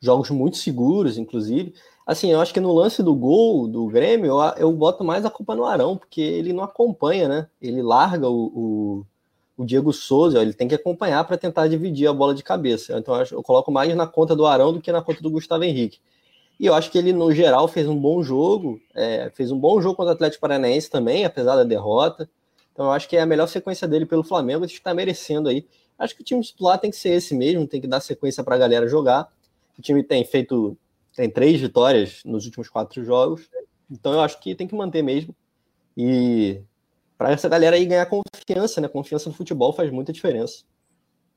S3: jogos muito seguros, inclusive. Assim, eu acho que no lance do gol do Grêmio, eu, eu boto mais a culpa no Arão, porque ele não acompanha, né? Ele larga o, o o Diego Souza, ele tem que acompanhar para tentar dividir a bola de cabeça. Então eu, eu coloco mais na conta do Arão do que na conta do Gustavo Henrique. E eu acho que ele, no geral, fez um bom jogo, é, fez um bom jogo contra o Atlético Paranaense também, apesar da derrota. Então eu acho que é a melhor sequência dele pelo Flamengo, que está merecendo aí. Acho que o time titular tem que ser esse mesmo, tem que dar sequência para a galera jogar. O time tem feito, tem três vitórias nos últimos quatro jogos, então eu acho que tem que manter mesmo. E para essa galera aí ganhar confiança, né? Confiança no futebol faz muita diferença.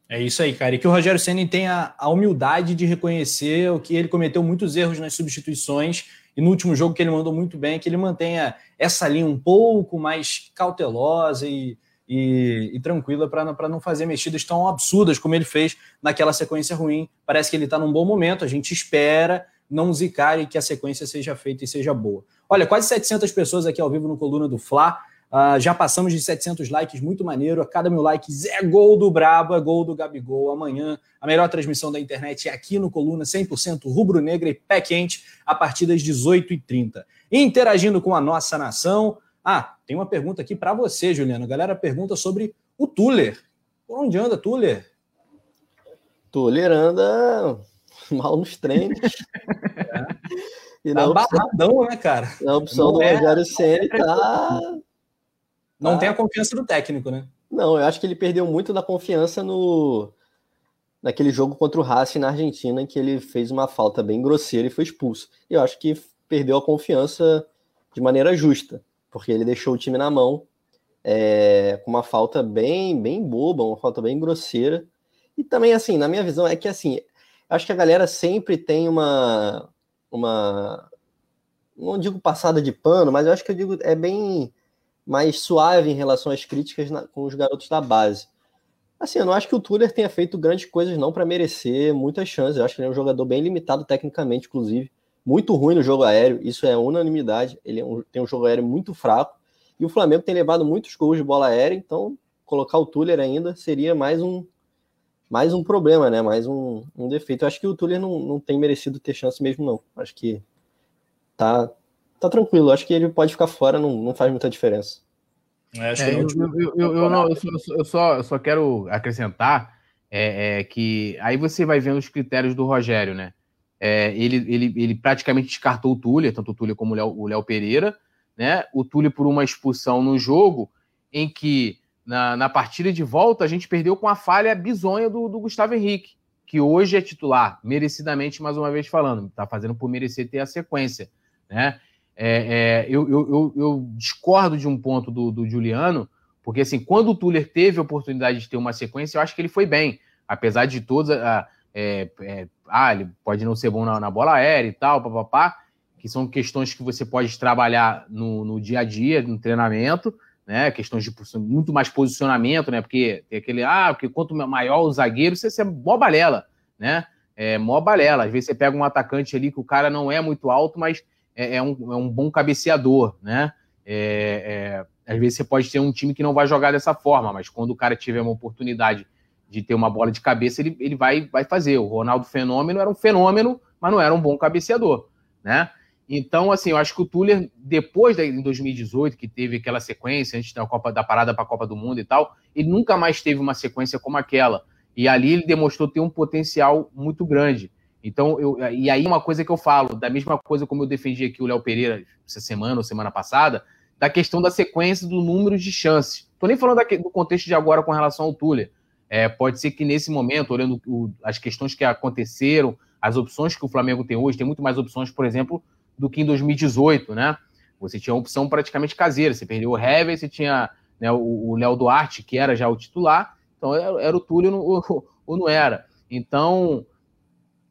S1: É isso aí, cara. E que o Rogério Senna tenha a humildade de reconhecer o que ele cometeu muitos erros nas substituições e no último jogo que ele mandou muito bem, que ele mantenha essa linha um pouco mais cautelosa e, e, e tranquila para não fazer mexidas tão absurdas como ele fez naquela sequência ruim. Parece que ele está num bom momento, a gente espera não zicar e que a sequência seja feita e seja boa. Olha, quase 700 pessoas aqui ao vivo no Coluna do Fla. Uh, já passamos de 700 likes, muito maneiro. A cada mil likes é gol do Brabo, é gol do Gabigol. Amanhã, a melhor transmissão da internet é aqui no Coluna, 100% rubro-negra e pé quente, a partir das 18h30. Interagindo com a nossa nação. Ah, tem uma pergunta aqui para você, Juliano. A galera pergunta sobre o Tuller. Por onde anda, Tuller?
S3: Tuller anda mal nos treinos.
S1: É. E tá barradão, né, cara?
S3: A opção Não do é... Rogério Senna tá
S1: não ah. tem a confiança do técnico, né?
S3: Não, eu acho que ele perdeu muito da confiança no naquele jogo contra o Racing na Argentina, em que ele fez uma falta bem grosseira e foi expulso. Eu acho que perdeu a confiança de maneira justa, porque ele deixou o time na mão é, com uma falta bem, bem boba, uma falta bem grosseira. E também, assim, na minha visão, é que, assim, acho que a galera sempre tem uma, uma, não digo passada de pano, mas eu acho que eu digo, é bem mais suave em relação às críticas na, com os garotos da base. Assim, eu não acho que o Tuller tenha feito grandes coisas não para merecer muitas chances. Eu acho que ele é um jogador bem limitado tecnicamente, inclusive. Muito ruim no jogo aéreo, isso é unanimidade. Ele é um, tem um jogo aéreo muito fraco. E o Flamengo tem levado muitos gols de bola aérea, então colocar o Tuller ainda seria mais um mais um problema, né? Mais um, um defeito. Eu acho que o Tuller não, não tem merecido ter chance mesmo, não. Acho que tá, tá tranquilo. Acho que ele pode ficar fora, não, não faz muita diferença.
S2: É, é, eu, eu, eu, eu, não, eu, só, eu, só, eu só quero acrescentar é, é, que aí você vai vendo os critérios do Rogério, né? É, ele, ele, ele praticamente descartou o Túlio, tanto o Túlio como o Léo Pereira, né? O Túlio por uma expulsão no jogo em que na, na partida de volta a gente perdeu com a falha bizonha do, do Gustavo Henrique, que hoje é titular, merecidamente, mais uma vez falando, tá fazendo por merecer ter a sequência, né? É, é, eu, eu, eu, discordo de um ponto do, do, Juliano, porque assim, quando o Tuller teve a oportunidade de ter uma sequência, eu acho que ele foi bem, apesar de todos. A, é, é, ah, ele pode não ser bom na, na, bola aérea e tal, papapá, que são questões que você pode trabalhar no, no dia a dia, no treinamento, né? Questões de muito mais posicionamento, né? Porque tem aquele, ah, porque quanto maior o zagueiro, você, você é mó balela, né? É mó balela. Às vezes você pega um atacante ali que o cara não é muito alto, mas é, é, um, é um bom cabeceador, né? É, é, às vezes você pode ter um time que não vai jogar dessa forma, mas quando o cara tiver uma oportunidade de ter uma bola de cabeça, ele, ele vai, vai fazer. O Ronaldo Fenômeno era um fenômeno, mas não era um bom cabeceador, né? Então, assim, eu acho que o Tuller, depois da, em 2018, que teve aquela sequência, antes da, Copa, da parada para a Copa do Mundo e tal, ele nunca mais teve uma sequência como aquela. E ali ele demonstrou ter um potencial muito grande. Então, eu, e aí uma coisa que eu falo, da mesma coisa como eu defendi aqui o Léo Pereira essa semana ou semana passada, da questão da sequência do número de chances. Estou nem falando do contexto de agora com relação ao Tuller. É, pode ser que nesse momento, olhando o, as questões que aconteceram, as opções que o Flamengo tem hoje, tem muito mais opções, por exemplo, do que em 2018, né? Você tinha uma opção praticamente caseira. Você perdeu o Hever, você tinha né, o Léo Duarte, que era já o titular, então era, era o Túlio ou, ou não era. Então,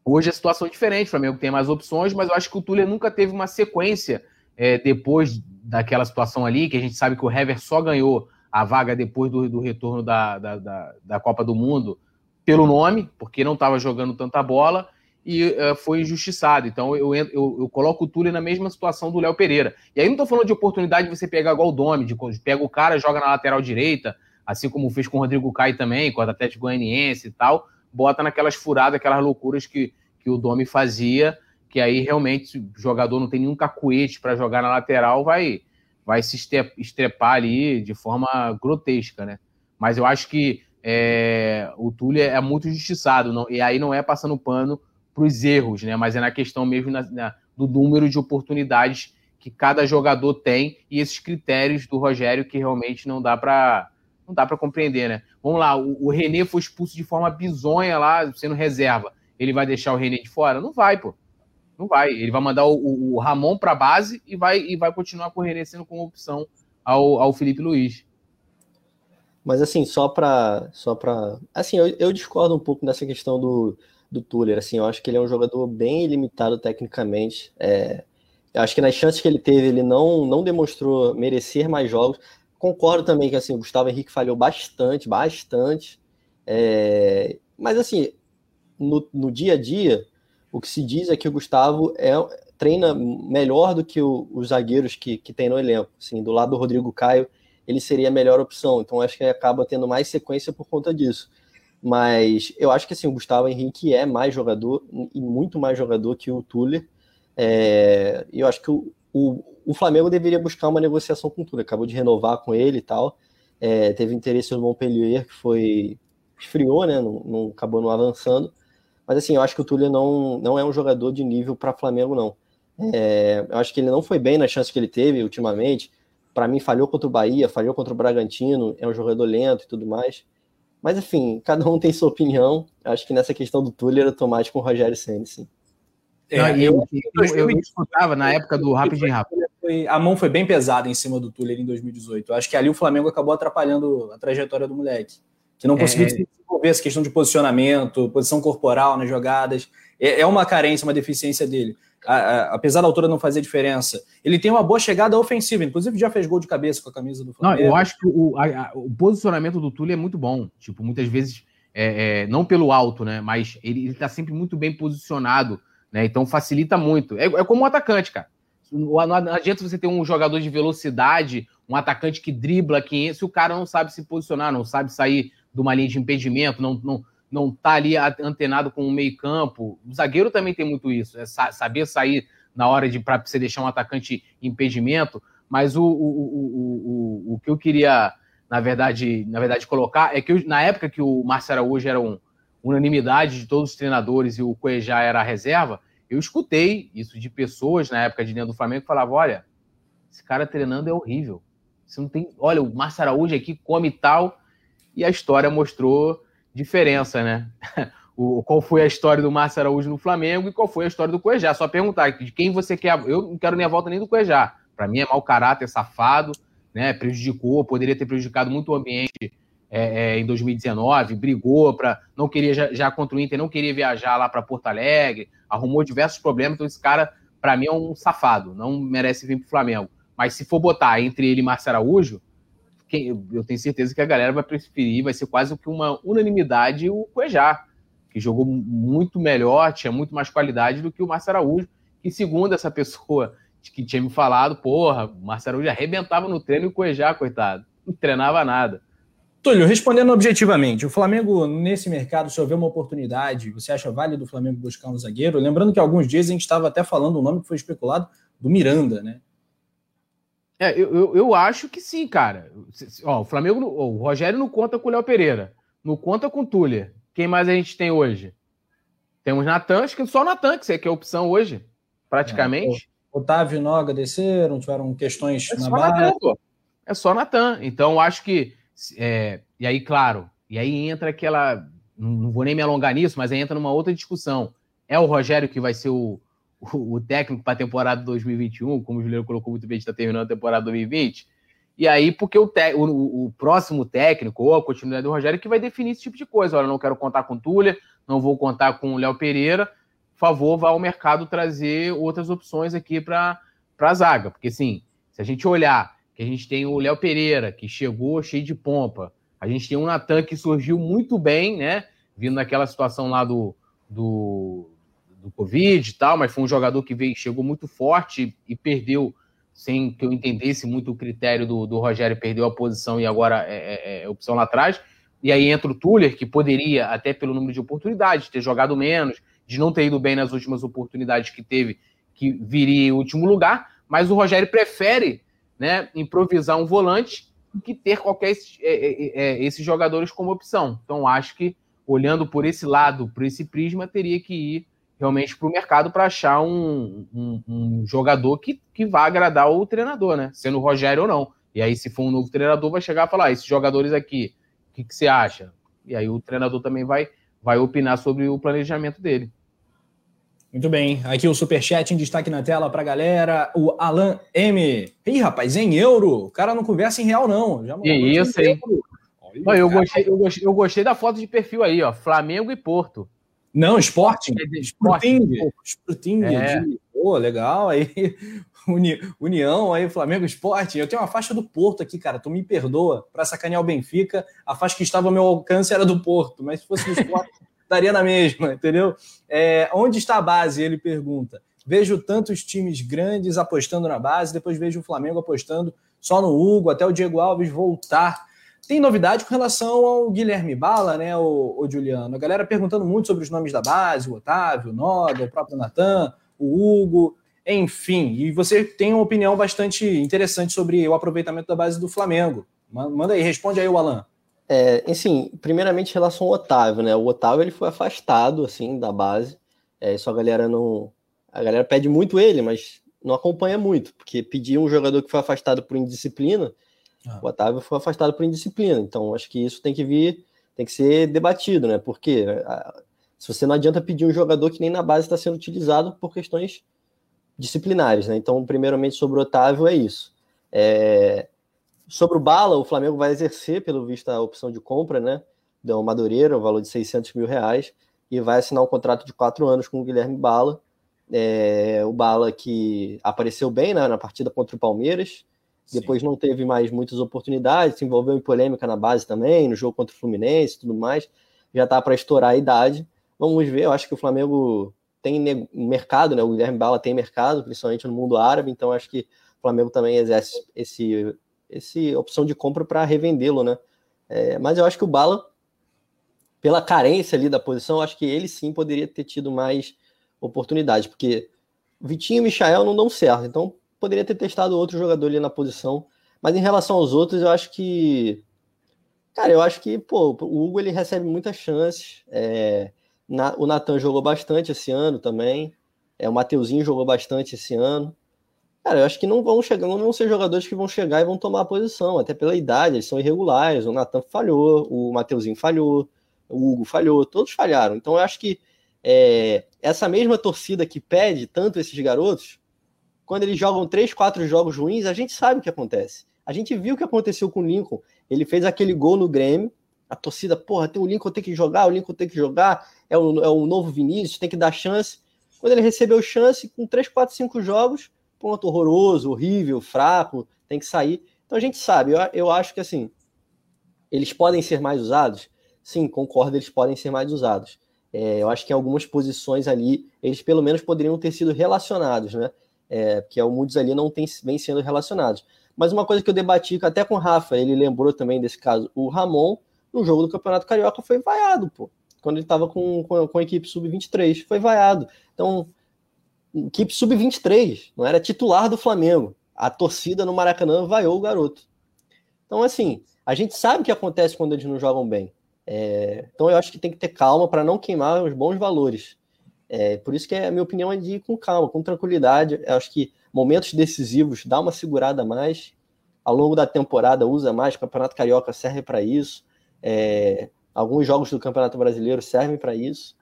S2: Hoje a situação é diferente, o Flamengo tem mais opções, mas eu acho que o Túlio nunca teve uma sequência é, depois daquela situação ali, que a gente sabe que o Hever só ganhou a vaga depois do, do retorno da, da, da, da, Copa do Mundo pelo nome, porque não estava jogando tanta bola e uh, foi injustiçado. Então eu, eu, eu, coloco o Túlio na mesma situação do Léo Pereira. E aí não estou falando de oportunidade de você pegar igual o Domi, de pega o cara, joga na lateral direita, assim como fez com o Rodrigo Caio também, com o Atlético Goianiense e tal bota naquelas furadas, aquelas loucuras que, que o Domi fazia, que aí realmente o jogador não tem nenhum cacuete para jogar na lateral, vai, vai se estrepar ali de forma grotesca, né? Mas eu acho que é, o Túlio é muito injustiçado, não, e aí não é passando pano para os erros, né? Mas é na questão mesmo na, na, do número de oportunidades que cada jogador tem e esses critérios do Rogério que realmente não dá para não dá para compreender, né? Vamos lá, o, o René foi expulso de forma bizonha lá, sendo reserva. Ele vai deixar o René de fora? Não vai, pô. Não vai. Ele vai mandar o, o, Ramon para base e vai, e vai continuar com o René sendo como opção ao, ao Felipe Luiz.
S3: Mas assim, só para só para assim, eu, eu, discordo um pouco dessa questão do do Tuller, assim, eu acho que ele é um jogador bem limitado tecnicamente. É, eu acho que nas chances que ele teve, ele não não demonstrou merecer mais jogos concordo também que assim, o Gustavo Henrique falhou bastante, bastante. É... Mas assim, no, no, dia a dia, o que se diz é que o Gustavo é, treina melhor do que o, os zagueiros que, que tem no elenco. Assim, do lado do Rodrigo Caio, ele seria a melhor opção. Então acho que acaba tendo mais sequência por conta disso. Mas eu acho que assim, o Gustavo Henrique é mais jogador e muito mais jogador que o Tuller. É, eu acho que o, o, o Flamengo deveria buscar uma negociação com tudo. Acabou de renovar com ele e tal. É, teve interesse no Montpellier, que foi. esfriou, né? Não, não, acabou não avançando. Mas assim, eu acho que o Túlio não, não é um jogador de nível para Flamengo, não. É, eu acho que ele não foi bem na chance que ele teve ultimamente. Para mim, falhou contra o Bahia, falhou contra o Bragantino, é um jogador lento e tudo mais. Mas enfim, cada um tem sua opinião. Eu acho que nessa questão do Túlio tô mais com o Rogério Senna, sim.
S2: É, eu, eu, eu, eu, escutava na época do Rapidinho Rápido
S1: a mão foi bem pesada em cima do Tuller em 2018. Eu acho que ali o Flamengo acabou atrapalhando a trajetória do moleque. Que não conseguiu é... desenvolver essa questão de posicionamento, posição corporal nas jogadas. É, é uma carência, uma deficiência dele. A, a, apesar da altura não fazer diferença, ele tem uma boa chegada ofensiva, inclusive já fez gol de cabeça com a camisa do
S2: Flamengo. Não, eu acho que o, a, o posicionamento do Túlio é muito bom. Tipo, muitas vezes, é, é, não pelo alto, né? Mas ele, está sempre muito bem posicionado, né? Então facilita muito. É, é como um atacante, cara. Não adianta você ter um jogador de velocidade, um atacante que dribla 500, se o cara não sabe se posicionar, não sabe sair de uma linha de impedimento, não, não, não tá ali antenado com o meio campo. O zagueiro também tem muito isso, é saber sair na hora de para você deixar um atacante impedimento. Mas o, o, o, o, o que eu queria, na verdade, na verdade, colocar é que eu, na época que o Márcio Araújo era um, unanimidade de todos os treinadores e o Cuejá era a reserva, eu escutei isso de pessoas na época de dentro do Flamengo que falavam: olha, esse cara treinando é horrível. Você não tem. Olha, o Márcio Araújo aqui come tal. E a história mostrou diferença, né? O, qual foi a história do Márcio Araújo no Flamengo e qual foi a história do Cuejá. Só perguntar de quem você quer. Eu não quero nem a volta nem do Cuejá. Para mim é mau caráter, safado, né? Prejudicou, poderia ter prejudicado muito o ambiente é, é, em 2019, brigou para. Não queria já, já, contra o Inter, não queria viajar lá para Porto Alegre, arrumou diversos problemas. Então, esse cara, para mim, é um safado, não merece vir para o Flamengo. Mas se for botar entre ele e Márcio Araújo, quem, eu tenho certeza que a galera vai preferir, vai ser quase que uma unanimidade o Cuejá, que jogou muito melhor, tinha muito mais qualidade do que o Márcio Araújo, que segundo essa pessoa que tinha me falado, porra, o Márcio Araújo arrebentava no treino e o Cuejá, coitado, não treinava nada.
S1: Túlio, respondendo objetivamente, o Flamengo, nesse mercado, se houver uma oportunidade, você acha válido o Flamengo buscar um zagueiro? Lembrando que alguns dias a gente estava até falando o um nome que foi especulado do Miranda, né?
S2: É, eu, eu, eu, acho que sim, cara. Ó, o Flamengo, o Rogério não conta com o Léo Pereira, não conta com o Tuller. Quem mais a gente tem hoje? Temos Natan, acho que só o Natan, que é a opção hoje, praticamente.
S1: É, Otávio e Noga desceram, tiveram questões é na base.
S2: É só Natan. Então, acho que é, e aí, claro, e aí entra aquela. Não vou nem me alongar nisso, mas aí entra numa outra discussão. É o Rogério que vai ser o, o, o técnico para a temporada 2021, como o Juliano colocou muito bem, está terminando a temporada 2020. E aí, porque o, te, o, o, próximo técnico, ou a continuidade do Rogério, que vai definir esse tipo de coisa. Olha, não quero contar com o Túlia, não vou contar com o Léo Pereira. Por favor, vá ao mercado trazer outras opções aqui para a zaga. Porque, assim, se a gente olhar que a gente tem o Léo Pereira, que chegou cheio de pompa. A gente tem o Natan, que surgiu muito bem, né? Vindo naquela situação lá do, do, do Covid e tal, mas foi um jogador que veio, chegou muito forte e perdeu, sem que eu entendesse muito o critério do, do Rogério, perdeu a posição e agora é, é, é opção lá atrás. E aí entra o Tuller, que poderia, até pelo número de oportunidades, ter jogado menos, de não ter ido bem nas últimas oportunidades que teve, que viria em último lugar, mas o Rogério prefere né, improvisar um volante que ter qualquer é, é, é, esses jogadores como opção. Então, acho que olhando por esse lado, por esse prisma, teria que ir realmente para o mercado para achar um, um, um, jogador que, que vá agradar o treinador, né? Sendo o Rogério ou não. E aí, se for um novo treinador, vai chegar e falar: ah, esses jogadores aqui, o que, que você acha? E aí o treinador também vai, vai opinar sobre o planejamento dele.
S1: Muito bem. Aqui o superchat em destaque na tela para a galera. O Alan M. Ih, rapaz, em euro. O cara não conversa em real, não.
S2: Já isso, hein? Olha, eu, gostei, eu, gostei, eu gostei da foto de perfil aí, ó. Flamengo e Porto.
S1: Não, Sporting. Sporting. Sporting. É. Pô, legal. Aí, Uni, União, aí, Flamengo Sporting. Eu tenho uma faixa do Porto aqui, cara. Tu me perdoa para sacanear o Benfica. A faixa que estava ao meu alcance era do Porto, mas se fosse do Sporting estaria na mesma, entendeu? É, onde está a base? Ele pergunta. Vejo tantos times grandes apostando na base, depois vejo o Flamengo apostando só no Hugo, até o Diego Alves voltar. Tem novidade com relação ao Guilherme Bala, né, o, o Juliano? A galera perguntando muito sobre os nomes da base, o Otávio, o Noga, o próprio Natan, o Hugo, enfim. E você tem uma opinião bastante interessante sobre o aproveitamento da base do Flamengo. Manda aí, responde aí o Alan.
S3: É, assim, primeiramente em relação ao Otávio, né? O Otávio ele foi afastado assim da base. É, isso a galera não, a galera pede muito ele, mas não acompanha muito, porque pedir um jogador que foi afastado por indisciplina, ah. o Otávio foi afastado por indisciplina. Então acho que isso tem que vir, tem que ser debatido, né? Porque se você não adianta pedir um jogador que nem na base está sendo utilizado por questões disciplinares, né? Então, primeiramente sobre o Otávio é isso. É, Sobre o Bala, o Flamengo vai exercer, pelo visto, a opção de compra, né? Uma Madureira, o valor de 600 mil reais, e vai assinar um contrato de quatro anos com o Guilherme Bala. É, o Bala que apareceu bem né, na partida contra o Palmeiras, Sim. depois não teve mais muitas oportunidades, se envolveu em polêmica na base também, no jogo contra o Fluminense e tudo mais, já está para estourar a idade. Vamos ver, eu acho que o Flamengo tem mercado, né? O Guilherme Bala tem mercado, principalmente no mundo árabe, então acho que o Flamengo também exerce esse esse opção de compra para revendê-lo, né? É, mas eu acho que o Bala, pela carência ali da posição, acho que ele sim poderia ter tido mais oportunidade, porque Vitinho e Michael não dão certo. Então, poderia ter testado outro jogador ali na posição. Mas em relação aos outros, eu acho que. Cara, eu acho que, pô, o Hugo ele recebe muitas chances. É, na, o Natan jogou bastante esse ano também. É, o Mateuzinho jogou bastante esse ano. Cara, eu acho que não vão chegar, não vão ser jogadores que vão chegar e vão tomar a posição, até pela idade, eles são irregulares. O Natan falhou, o Mateuzinho falhou, o Hugo falhou, todos falharam. Então eu acho que é, essa mesma torcida que pede tanto esses garotos, quando eles jogam três, quatro jogos ruins, a gente sabe o que acontece. A gente viu o que aconteceu com o Lincoln. Ele fez aquele gol no Grêmio, a torcida, porra, tem o Lincoln tem que jogar, o Lincoln tem que jogar, é o, é o novo Vinícius, tem que dar chance. Quando ele recebeu chance, com três, quatro, cinco jogos, ponto horroroso, horrível, fraco, tem que sair. Então a gente sabe, eu, eu acho que assim, eles podem ser mais usados? Sim, concordo, eles podem ser mais usados. É, eu acho que em algumas posições ali, eles pelo menos poderiam ter sido relacionados, né? É, porque ali não tem, vêm sendo relacionados. Mas uma coisa que eu debati até com o Rafa, ele lembrou também desse caso, o Ramon, no jogo do Campeonato Carioca, foi vaiado, pô. Quando ele estava com, com, com, a equipe sub-23, foi vaiado. Então, equipe sub-23, não era titular do Flamengo. A torcida no Maracanã vaiou o garoto. Então, assim, a gente sabe o que acontece quando eles não jogam bem. É, então eu acho que tem que ter calma para não queimar os bons valores. É, por isso que a minha opinião é de ir com calma, com tranquilidade. Eu acho que momentos decisivos dá uma segurada mais. Ao longo da temporada usa mais. O Campeonato Carioca serve para isso. É, alguns jogos do Campeonato Brasileiro servem para isso.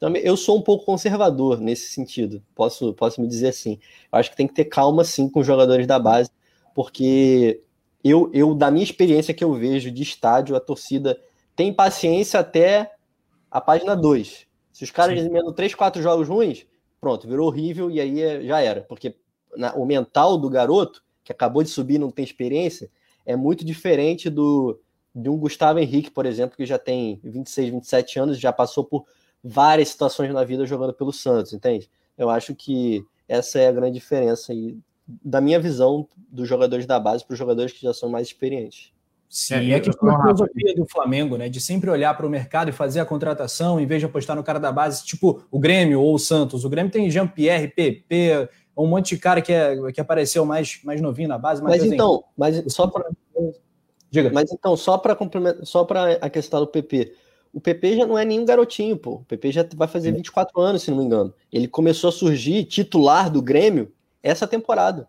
S3: Eu sou um pouco conservador nesse sentido. Posso, posso me dizer assim. Eu acho que tem que ter calma sim com os jogadores da base, porque eu, eu da minha experiência que eu vejo de estádio, a torcida tem paciência até a página 2. Se os caras emendam 3, 4 jogos ruins, pronto, virou horrível e aí é, já era. Porque na, o mental do garoto, que acabou de subir não tem experiência, é muito diferente do de um Gustavo Henrique, por exemplo, que já tem 26, 27 anos, já passou por várias situações na vida jogando pelo Santos, entende? Eu acho que essa é a grande diferença aí, da minha visão dos jogadores da base para os jogadores que já são mais experientes.
S1: Sim, é, é que foi a filosofia do Flamengo, né? De sempre olhar para o mercado e fazer a contratação, em vez de apostar no cara da base, tipo o Grêmio ou o Santos. O Grêmio tem Jean-Pierre, PP, um monte de cara que, é, que apareceu mais, mais novinho na base.
S3: Mas, mas então, mas só para. Diga. Mas então, só para complementar, só para a questão do PP. O PP já não é nenhum garotinho, pô. O PP já vai fazer 24 anos, se não me engano. Ele começou a surgir titular do Grêmio essa temporada.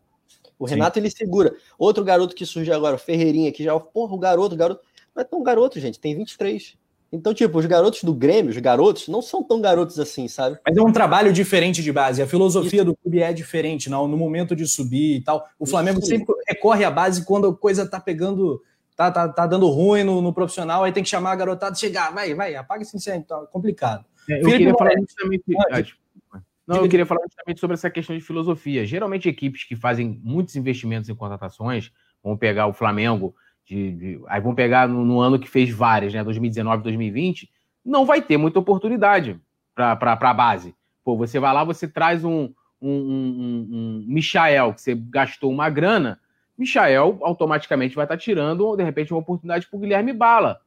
S3: O Sim. Renato ele segura. Outro garoto que surgiu agora, o Ferreirinha, que já, porra, o garoto, o garoto. Não é tão garoto, gente, tem 23. Então, tipo, os garotos do Grêmio, os garotos, não são tão garotos assim, sabe?
S1: Mas é um trabalho diferente de base. A filosofia Isso. do clube é diferente, não, no momento de subir e tal. O Flamengo Isso. sempre recorre à base quando a coisa tá pegando, tá, tá, tá dando ruim no, no profissional, aí tem que chamar a garotada, chegar, vai, vai, apaga esse incêndio, tá complicado.
S2: É, eu Felipe queria falar justamente. Ah, não, eu queria falar justamente sobre essa questão de filosofia. Geralmente, equipes que fazem muitos investimentos em contratações, vão pegar o Flamengo, de, de, aí vão pegar no, no, ano que fez várias, né? 2019, 2020, não vai ter muita oportunidade para a base. Pô, você vai lá, você traz um, um, um, um Michael, que você gastou uma grana, Michael automaticamente vai estar tá tirando, de repente, uma oportunidade para o Guilherme Bala.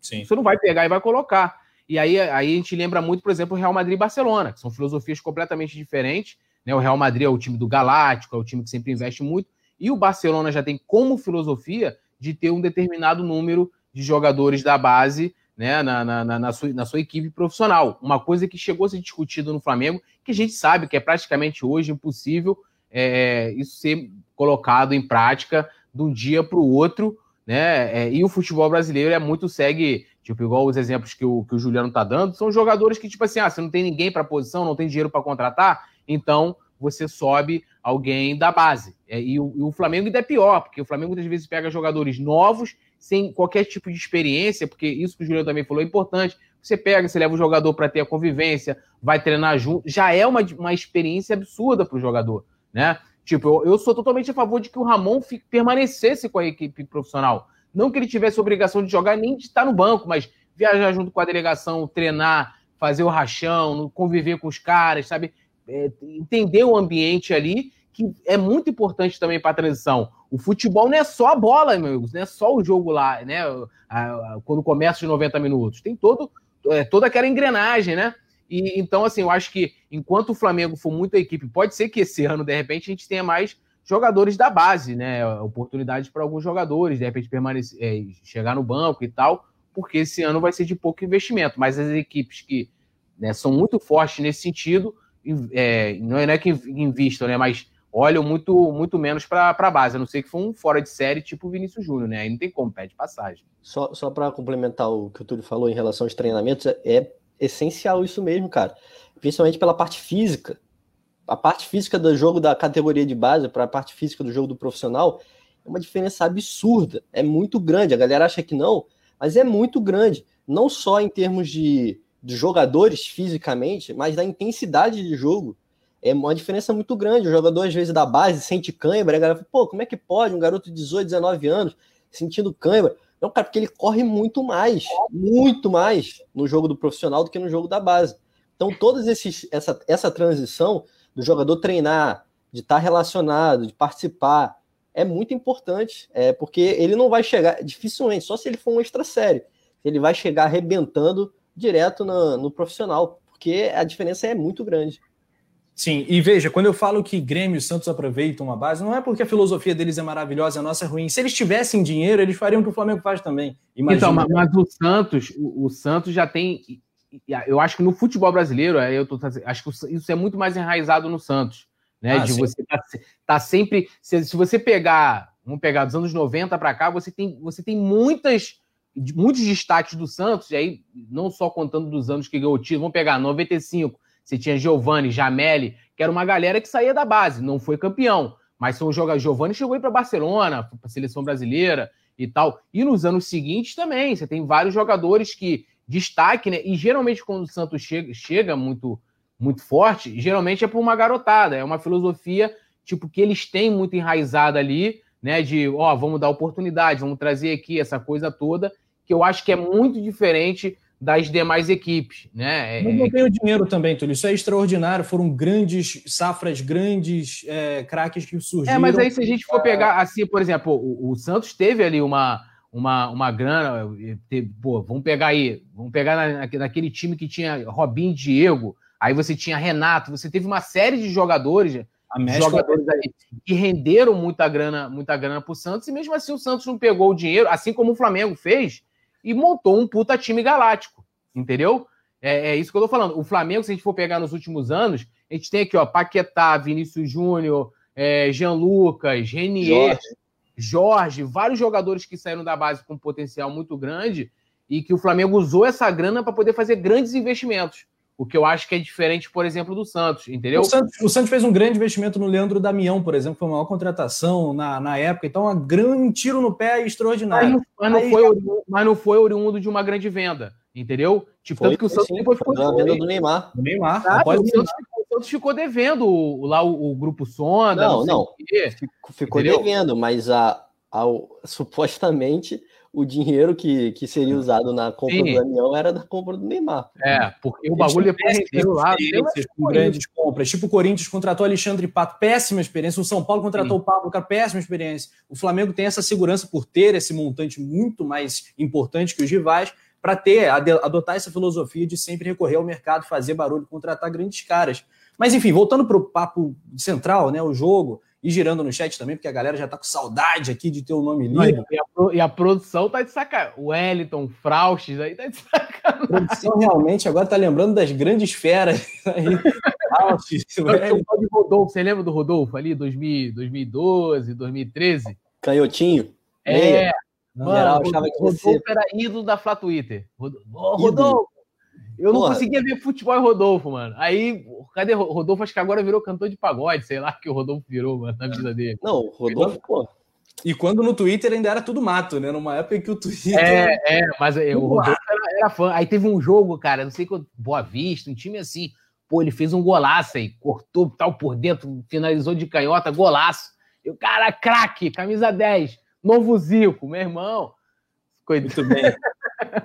S2: Sim. Você não vai pegar e vai colocar. E aí, aí a gente lembra muito, por exemplo, o Real Madrid e Barcelona, que são filosofias completamente diferentes. Né? O Real Madrid é o time do Galáctico, é o time que sempre investe muito, e o Barcelona já tem como filosofia de ter um determinado número de jogadores da base né, na, na, na, sua, na sua equipe profissional. Uma coisa que chegou a ser discutida no Flamengo, que a gente sabe que é praticamente hoje impossível é, isso ser colocado em prática de um dia para o outro, né? É, e o futebol brasileiro é muito segue Tipo, igual os exemplos que o, que o Juliano tá dando, são jogadores que, tipo assim, ah, você não tem ninguém para posição, não tem dinheiro para contratar, então você sobe alguém da base. É, e, o, e, o, Flamengo ainda é pior, porque o Flamengo muitas vezes pega jogadores novos, sem qualquer tipo de experiência, porque isso que o Juliano também falou é importante. Você pega, você leva o jogador para ter a convivência, vai treinar junto, já é uma, uma experiência absurda para o jogador, né? Tipo, eu, eu, sou totalmente a favor de que o Ramon fique, permanecesse com a equipe profissional. Não que ele tivesse obrigação de jogar nem de estar no banco, mas viajar junto com a delegação, treinar, fazer o rachão, conviver com os caras, sabe? É, entender o ambiente ali, que é muito importante também para a transição. O futebol não é só a bola, meus amigos, não é só o jogo lá, né? Quando começa os 90 minutos. Tem todo, é, toda aquela engrenagem, né? E, então, assim, eu acho que enquanto o Flamengo for muita equipe, pode ser que esse ano, de repente, a gente tenha mais jogadores da base, né? Oportunidades para alguns jogadores, de repente permanecer, é, chegar no banco e tal, porque esse ano vai ser de pouco investimento. Mas as equipes que né, são muito fortes nesse sentido, é, não é que investam, né? Mas olham muito, muito menos para a base, a não ser que for um fora de série tipo o Vinícius Júnior, né? Aí não tem como, pede passagem.
S3: Só, só para complementar o que o Túlio falou em relação aos treinamentos, é, é essencial isso mesmo, cara. Principalmente pela parte física a parte física do jogo da categoria de base para a parte física do jogo do profissional é uma diferença absurda, é muito grande. A galera acha que não, mas é muito grande, não só em termos de, de jogadores fisicamente, mas da intensidade de jogo. É uma diferença muito grande. O jogador, às vezes, da base sente cãibra, a galera fala, pô, como é que pode um garoto de 18, 19 anos sentindo cãibra? Não, cara, porque ele corre muito mais, muito mais no jogo do profissional do que no jogo da base. Então, toda essa, essa transição do jogador treinar, de estar relacionado, de participar, é muito importante, é, porque ele não vai chegar, dificilmente, só se ele for um extra sério, ele vai chegar arrebentando direto no, no profissional, porque a diferença é muito grande.
S1: Sim, e veja, quando eu falo que Grêmio e Santos aproveitam a base, não é porque a filosofia deles é maravilhosa, a nossa é ruim. Se eles tivessem dinheiro, eles fariam o que o Flamengo faz também.
S2: Imagina. Então, mas, mas, o Santos, o, o Santos já tem eu acho que no futebol brasileiro, eu tô, acho que isso é muito mais enraizado no Santos, né? Ah, de sim. você tá, tá sempre. Se, se, você pegar, vamos pegar dos anos 90 para cá, você tem, você tem muitas, muitos destaques do Santos, e aí, não só contando dos anos que ganhou o título, vamos pegar 95, você tinha Giovanni, Jameli, que era uma galera que saía da base, não foi campeão, mas são jogadores. Giovanni chegou aí para Barcelona, para a seleção brasileira e tal. E nos anos seguintes também, você tem vários jogadores que destaque, né? E geralmente quando o Santos chega, chega muito muito forte, geralmente é por uma garotada, é uma filosofia tipo que eles têm muito enraizada ali, né? De ó, vamos dar oportunidade, vamos trazer aqui essa coisa toda, que eu acho que é muito diferente das demais equipes, né?
S1: Mas não tem o dinheiro também, Túlio. Isso é extraordinário. Foram grandes safras, grandes é, craques que surgiram. É,
S2: mas aí se a gente for pegar assim, por exemplo, o, o Santos teve ali uma uma, uma grana. Pô, vamos pegar aí, vamos pegar na, naquele time que tinha Robin Diego, aí você tinha Renato, você teve uma série de jogadores, jogadores que renderam muita grana, muita grana pro Santos, e mesmo assim o Santos não pegou o dinheiro, assim como o Flamengo fez, e montou um puta time galáctico, entendeu? É, é isso que eu tô falando. O Flamengo, se a gente for pegar nos últimos anos, a gente tem aqui, ó, Paquetá, Vinícius Júnior, é, Jean Lucas, Renier. Jorge. Jorge, vários jogadores que saíram da base com potencial muito grande e que o Flamengo usou essa grana para poder fazer grandes investimentos. O que eu acho que é diferente, por exemplo, do Santos, entendeu?
S1: O Santos, o Santos fez um grande investimento no Leandro Damião, por exemplo, foi uma maior contratação na, na época, então um grande tiro no pé extraordinário.
S2: Mas não, mas não, foi, oriundo, mas não foi oriundo de uma grande venda, entendeu?
S3: Tipo, foi, tanto que o Santos sim, depois ficou. A venda do Neymar. Do
S2: Neymar. O, Santos, o, Santos, ficou devendo lá o, o grupo Sonda.
S3: Não, não. Ficou, ficou devendo, mas a, ao, supostamente o dinheiro que, que seria é. usado na compra Sim. do Damião era da compra do Neymar.
S2: É, porque o bagulho depois rendeu lá.
S1: Com grandes compras. Tipo o Corinthians contratou Alexandre Pato, péssima experiência. O São Paulo contratou Sim. o Pablo, cara, péssima experiência. O Flamengo tem essa segurança por ter esse montante muito mais importante que os rivais para ter, adotar essa filosofia de sempre recorrer ao mercado, fazer barulho, contratar grandes caras. Mas enfim, voltando para o papo central, né, o jogo, e girando no chat também, porque a galera já tá com saudade aqui de ter o nome lido.
S2: E a, e a produção tá de sacanagem. O Wellington, Fraustes aí tá de sacanagem. A
S1: produção realmente agora tá lembrando das grandes feras aí.
S2: Fraustes, o Rodolfo, você lembra do Rodolfo ali, 2000, 2012, 2013?
S3: Canhotinho?
S2: É. Mano, geral, achava que Rodolfo era ídolo da Flá Twitter. Rodolfo, eu não Porra. conseguia ver futebol em Rodolfo, mano. Aí, cadê Rodolfo? Acho que agora virou cantor de pagode, sei lá que o Rodolfo virou, mano, na vida dele.
S3: Não, Rodolfo, pô.
S1: E quando no Twitter ainda era tudo mato, né? Numa época em que o Twitter.
S2: É, é, mas é, o Rodolfo era, era, fã. Aí teve um jogo, cara, não sei quanto. Boa Vista, um time assim. Pô, ele fez um golaço aí, cortou tal por dentro, finalizou de canhota, golaço. E o cara, craque, camisa 10, novo Zico, meu irmão.
S1: Muito bem.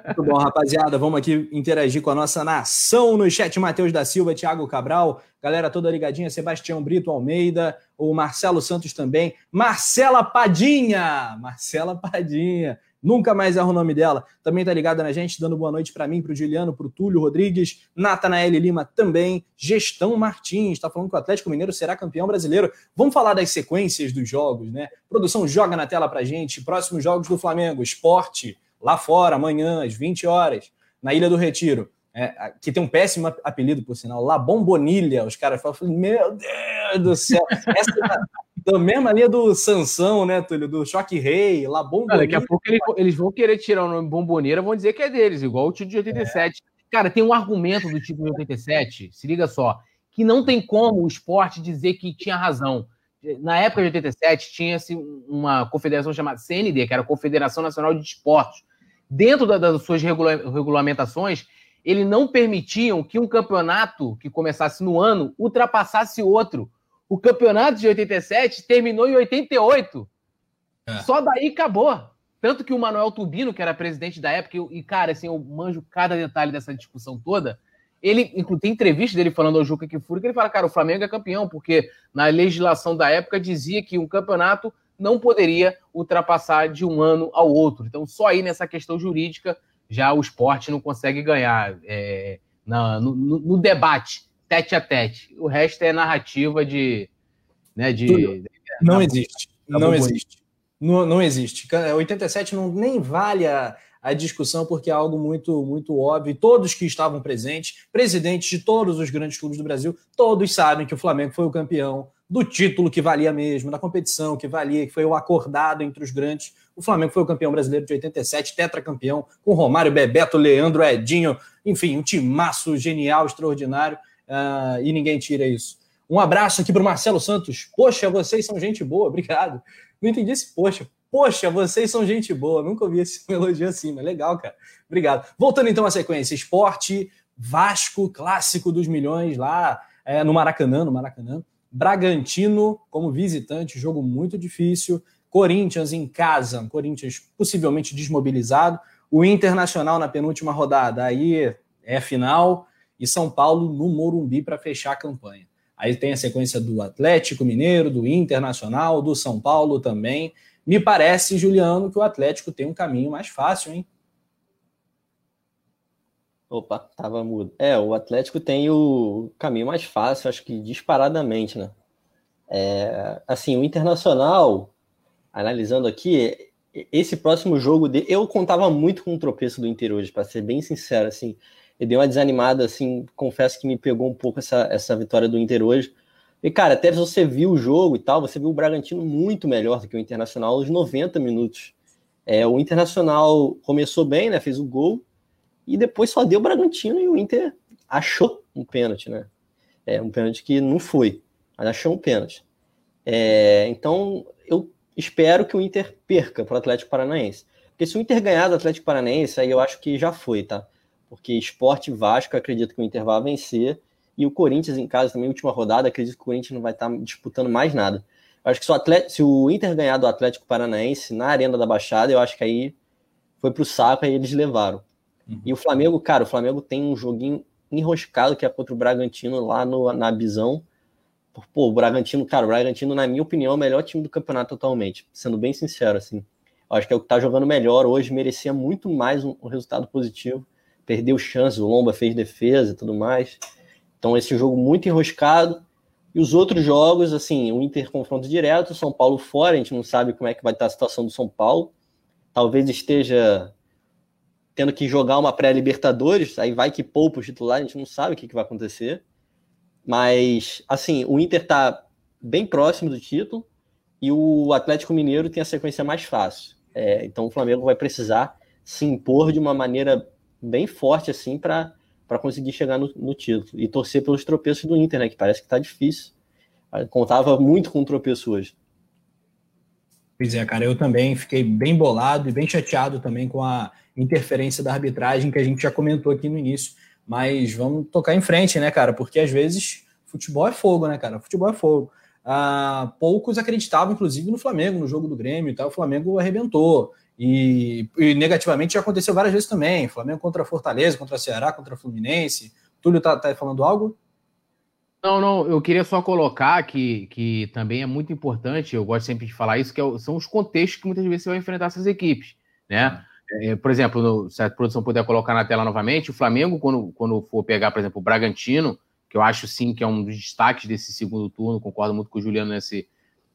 S1: Muito bom, rapaziada. Vamos aqui interagir com a nossa nação no chat. Matheus da Silva, Thiago Cabral, galera toda ligadinha, Sebastião Brito Almeida, o Marcelo Santos também, Marcela Padinha, Marcela Padinha, nunca mais erra o nome dela, também tá ligada na gente, dando boa noite para mim, para o Juliano, para o Túlio Rodrigues, Natanael Lima também, Gestão Martins, está falando que o Atlético Mineiro será campeão brasileiro. Vamos falar das sequências dos jogos, né? produção joga na tela para gente, próximos jogos do Flamengo, esporte, lá fora, amanhã, às 20 horas, na Ilha do Retiro. É, que tem um péssimo apelido, por sinal, La Bombonilha. Os caras falam, meu Deus do céu. Essa é da mesma linha do Sansão, né, Túlio? Do Choque Rei, La Bombonilha.
S2: Daqui a pouco eles, eles, vão querer tirar o nome Bomboneira, vão dizer que é deles, igual o título de 87. É. Cara, tem um argumento do título de 87, se liga só, que não tem como o esporte dizer que tinha razão. Na época de 87, tinha-se uma confederação chamada CND, que era a Confederação Nacional de Esportes. Dentro das suas regula regulamentações, eles não permitiam que um campeonato que começasse no ano ultrapassasse outro. O campeonato de 87 terminou em 88. É. Só daí acabou. Tanto que o Manuel Tubino, que era presidente da época, e, cara, assim, eu manjo cada detalhe dessa discussão toda. Ele, tem entrevista dele falando ao Juca Kifuri, que ele fala, cara, o Flamengo é campeão, porque na legislação da época dizia que um campeonato não poderia ultrapassar de um ano ao outro. Então, só aí nessa questão jurídica já o esporte não consegue ganhar é, na, no, no, debate, tete a tete. O resto é narrativa de. Né, de
S1: não da, existe. Da não existe. Não, não existe. 87 não, nem vale a, a discussão, porque é algo muito, muito óbvio. Todos que estavam presentes, presidentes de todos os grandes clubes do Brasil, todos sabem que o Flamengo foi o campeão do título que valia mesmo, da competição que valia, que foi o acordado entre os grandes. O Flamengo foi o campeão brasileiro de 87, tetracampeão, com Romário, Bebeto, Leandro, Edinho, enfim, um timaço genial, extraordinário, uh, e ninguém tira isso. Um abraço aqui para o Marcelo Santos. Poxa, vocês são gente boa, obrigado. Não entendi esse poxa. Poxa, vocês são gente boa. Nunca ouvi esse elogio assim, mas legal, cara. Obrigado. Voltando então à sequência: esporte, Vasco, clássico dos milhões lá é, no Maracanã, no Maracanã. Bragantino como visitante, jogo muito difícil. Corinthians em casa, Corinthians possivelmente desmobilizado. O Internacional na penúltima rodada, aí é final. E São Paulo no Morumbi para fechar a campanha. Aí tem a sequência do Atlético Mineiro, do Internacional, do São Paulo também. Me parece, Juliano, que o Atlético tem um caminho mais fácil, hein?
S3: Opa, tava mudo. É, o Atlético tem o caminho mais fácil, acho que disparadamente, né? É, assim, o Internacional, analisando aqui, esse próximo jogo, de, eu contava muito com o tropeço do Inter hoje, para ser bem sincero, assim, eu dei uma desanimada, assim, confesso que me pegou um pouco essa, essa vitória do Inter hoje, e, cara, até se você viu o jogo e tal, você viu o Bragantino muito melhor do que o Internacional aos 90 minutos. É, o Internacional começou bem, né? Fez o gol, e depois só deu o Bragantino e o Inter achou um pênalti, né? É um pênalti que não foi, mas achou um pênalti. É, então eu espero que o Inter perca para o Atlético Paranaense. Porque se o Inter ganhar do Atlético Paranaense, aí eu acho que já foi, tá? Porque esporte Vasco, acredito que o Inter vai vencer. E o Corinthians em casa também, última rodada, acredito que o Corinthians não vai estar tá disputando mais nada. Eu acho que se o, Atlético, se o Inter ganhar do Atlético Paranaense na Arena da Baixada, eu acho que aí foi pro saco e eles levaram. Uhum. E o Flamengo, cara, o Flamengo tem um joguinho enroscado que é contra o Bragantino lá no, na Bisão. Pô, o Bragantino, cara, o Bragantino, na minha opinião, é o melhor time do campeonato atualmente, sendo bem sincero, assim. Eu acho que é o que tá jogando melhor hoje, merecia muito mais um, um resultado positivo. Perdeu chances, o Lomba fez defesa e tudo mais. Então, esse jogo muito enroscado. E os outros jogos, assim, o Inter confronto direto, São Paulo fora, a gente não sabe como é que vai estar a situação do São Paulo. Talvez esteja tendo que jogar uma pré-Libertadores, aí vai que poupa o titular, a gente não sabe o que, que vai acontecer. Mas, assim, o Inter tá bem próximo do título e o Atlético Mineiro tem a sequência mais fácil. É, então o Flamengo vai precisar se impor de uma maneira bem forte, assim, para conseguir chegar no, no, título e torcer pelos tropeços do Inter, né, que parece que tá difícil. Eu contava muito com o tropeço hoje.
S1: Pois é, cara, eu também fiquei bem bolado e bem chateado também com a interferência da arbitragem que a gente já comentou aqui no início. Mas vamos tocar em frente, né, cara? Porque às vezes futebol é fogo, né, cara? Futebol é fogo. Ah, poucos acreditavam, inclusive, no Flamengo, no jogo do Grêmio e tal. O Flamengo arrebentou. E, e, negativamente já aconteceu várias vezes também. Flamengo contra Fortaleza, contra Ceará, contra Fluminense. Túlio tá, tá falando algo?
S2: Não, não, eu queria só colocar que, que também é muito importante, eu gosto sempre de falar isso, que é são os contextos que muitas vezes você vai enfrentar essas equipes. né? É, por exemplo, no, se a produção puder colocar na tela novamente, o Flamengo, quando, quando for pegar, por exemplo, o Bragantino, que eu acho sim que é um dos destaques desse segundo turno, concordo muito com o Juliano nesse,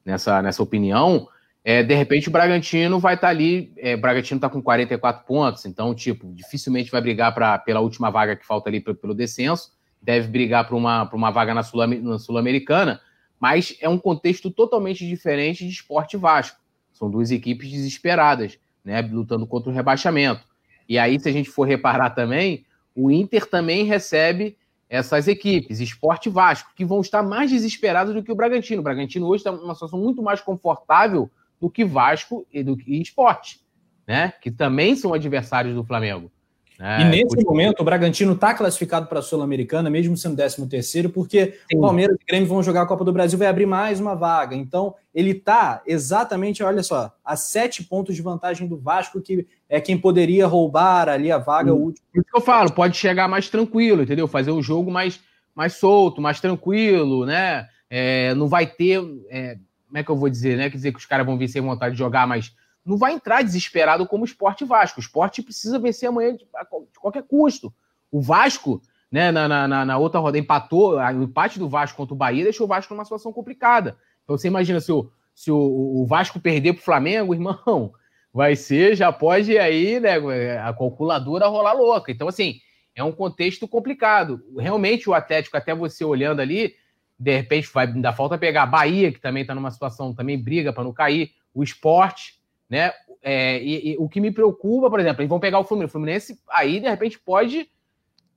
S2: nessa, nessa opinião. É, de repente o Bragantino vai estar tá ali, é, o Bragantino está com 44 pontos, então, tipo, dificilmente vai brigar pra, pela última vaga que falta ali pelo descenso, deve brigar por uma, uma vaga na Sul-Americana, Sul mas é um contexto totalmente diferente de esporte Vasco. São duas equipes desesperadas, né, lutando contra o rebaixamento. E aí, se a gente for reparar também, o Inter também recebe essas equipes, Esporte Vasco, que vão estar mais desesperados do que o Bragantino. O Bragantino hoje está numa situação muito mais confortável do que Vasco e do que Esporte, né? Que também são adversários do Flamengo.
S1: É, e nesse momento, o Bragantino está classificado para a Sul-Americana, mesmo sendo 13 terceiro, porque Sim. Palmeiras e Grêmio vão jogar a Copa do Brasil, vai abrir mais uma vaga. Então, ele está exatamente, olha só, a sete pontos de vantagem do Vasco, que é quem poderia roubar ali a vaga
S2: Sim. última. Isso que eu falo, pode chegar mais tranquilo, entendeu? Fazer o jogo mais, mais solto, mais tranquilo, né? É, não vai ter. É, como é que eu vou dizer, né? Quer dizer que os caras vão vir sem vontade de jogar, mas não vai entrar desesperado como o esporte Vasco. O esporte precisa vencer amanhã de, de qualquer custo. O Vasco, né, na, na, na, outra roda, empatou, o empate do Vasco contra o Bahia deixou o Vasco numa situação complicada. Então você imagina se o, se o, o Vasco perder para o Flamengo, irmão, vai ser, já pode aí, né, a calculadora rolar louca. Então, assim, é um contexto complicado. Realmente o Atlético, até você olhando ali, de repente vai dar falta pegar a Bahia, que também está numa situação, também briga para não cair, o esporte, né? É, e, e, o que me preocupa, por exemplo, eles vão pegar o Fluminense. O Fluminense aí, de repente, pode estar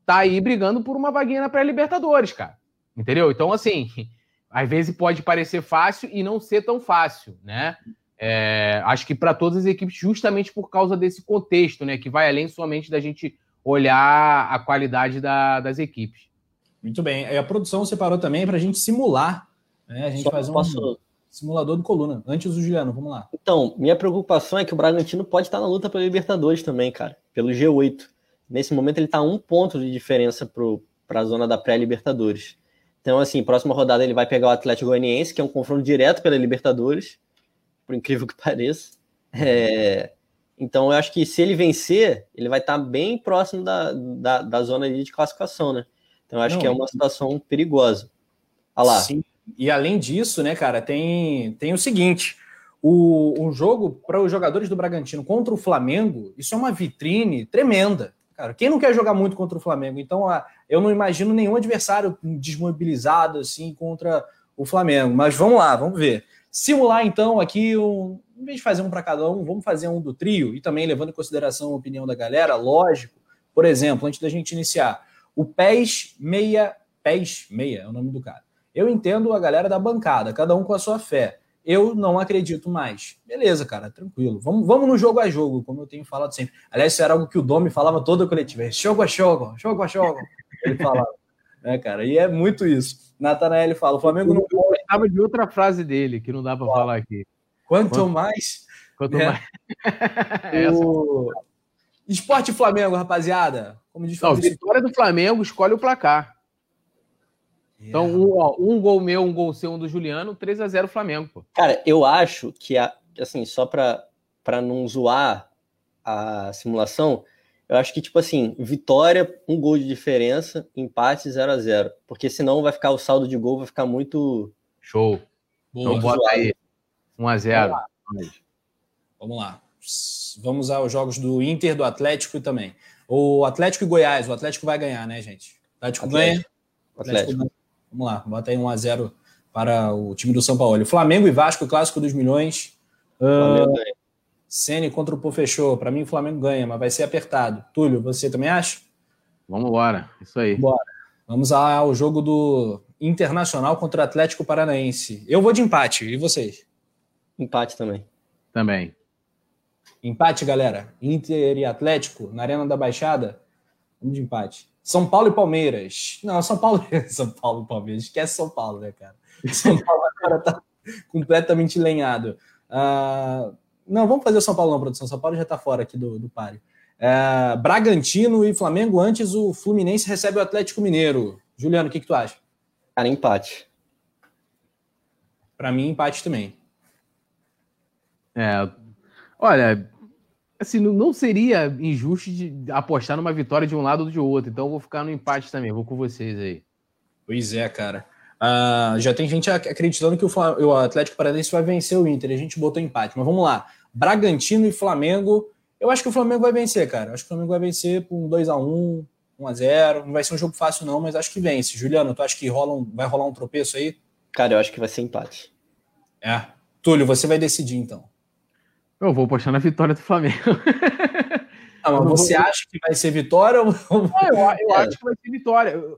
S2: tá aí brigando por uma vaguinha na pré-Libertadores, cara. Entendeu? Então, assim, às vezes pode parecer fácil e não ser tão fácil, né? É, acho que para todas as equipes, justamente por causa desse contexto, né? Que vai além somente da gente olhar a qualidade da, das equipes.
S1: Muito bem. A produção separou também para a gente simular. Né? A gente Só faz um. Posso Simulador do Coluna. Antes do Juliano, vamos lá.
S3: Então, minha preocupação é que o Bragantino pode estar na luta pela Libertadores também, cara. Pelo G8. Nesse momento ele está um ponto de diferença para a zona da pré-Libertadores. Então, assim, próxima rodada ele vai pegar o Atlético Goianiense, que é um confronto direto pela Libertadores, por incrível que pareça. É... Então, eu acho que se ele vencer, ele vai estar bem próximo da, da, da zona de classificação, né? Então, eu acho Não, que é uma situação perigosa. Olha lá. Sim.
S1: E além disso, né, cara, tem, tem o seguinte: o, um jogo para os jogadores do Bragantino contra o Flamengo, isso é uma vitrine tremenda. Cara, quem não quer jogar muito contra o Flamengo? Então, eu não imagino nenhum adversário desmobilizado assim contra o Flamengo. Mas vamos lá, vamos ver. Simular então aqui um, em vez de fazer um para cada um, vamos fazer um do trio e também levando em consideração a opinião da galera, lógico. Por exemplo, antes da gente iniciar, o PES 6, PES 6 é o nome do cara. Eu entendo a galera da bancada, cada um com a sua fé. Eu não acredito mais. Beleza, cara, tranquilo. Vamos, vamos no jogo a jogo, como eu tenho falado sempre. Aliás, isso era algo que o Domi falava toda a coletiva. É jogo a jogo, jogo a jogo. Ele falava. né, cara? E é muito isso. Natanael fala: o Flamengo não.
S2: Eu de outra frase dele que não dá para falar aqui.
S1: Quanto, Quanto mais. Quanto né? mais. o... Esporte Flamengo, rapaziada.
S2: Como diz não, vitória do Flamengo, escolhe o placar. Então, um, ó, um gol meu, um gol seu, um do Juliano, 3 a 0 Flamengo, pô.
S3: Cara, eu acho que, a, assim, só pra, pra não zoar a simulação, eu acho que, tipo assim, vitória, um gol de diferença, empate 0 a 0 Porque senão vai ficar o saldo de gol, vai ficar muito.
S2: Show. Boa, então bota aí. 1 a 0 Vamos
S1: lá. Vamos lá. Vamos aos jogos do Inter, do Atlético também. O Atlético e Goiás. O Atlético vai ganhar, né, gente? O Atlético, Atlético. ganha. O Atlético, Atlético. Vamos lá, bota aí 1 a 0 para o time do São Paulo. Flamengo e Vasco, clássico dos milhões. Uh, Sene contra o Pô fechou. Para mim, o Flamengo ganha, mas vai ser apertado. Túlio, você também acha?
S2: Vamos embora, isso aí.
S1: Bora. Vamos ao jogo do Internacional contra o Atlético Paranaense. Eu vou de empate, e vocês?
S3: Empate também.
S2: Também.
S1: Empate, galera. Inter e Atlético na Arena da Baixada. Vamos de empate. São Paulo e Palmeiras. Não, São Paulo, São Paulo e Palmeiras. Esquece São Paulo, né, cara? São Paulo agora tá completamente lenhado. Uh, não, vamos fazer o São Paulo na produção. São Paulo já tá fora aqui do, do páreo. Uh, Bragantino e Flamengo. Antes, o Fluminense recebe o Atlético Mineiro. Juliano, o que, que tu acha?
S3: Cara, empate.
S1: Para mim, empate também.
S2: É, olha, assim, não seria injusto de apostar numa vitória de um lado ou de outro. Então eu vou ficar no empate também. Vou com vocês aí.
S1: Pois é, cara. Uh, já tem gente acreditando que o, o Atlético Paranaense vai vencer o Inter. A gente botou empate. Mas vamos lá. Bragantino e Flamengo. Eu acho que o Flamengo vai vencer, cara. Acho que o Flamengo vai vencer por um 2x1, 1x0. Não vai ser um jogo fácil, não, mas acho que vence. Juliano, tu acha que rola um, vai rolar um tropeço aí?
S3: Cara, eu acho que vai ser empate.
S1: É. Túlio, você vai decidir então.
S2: Eu vou apostar na vitória do Flamengo.
S1: Ah, mas você acha que vai ser vitória? Ou...
S2: Não, eu, eu é. acho que vai ser vitória. Eu,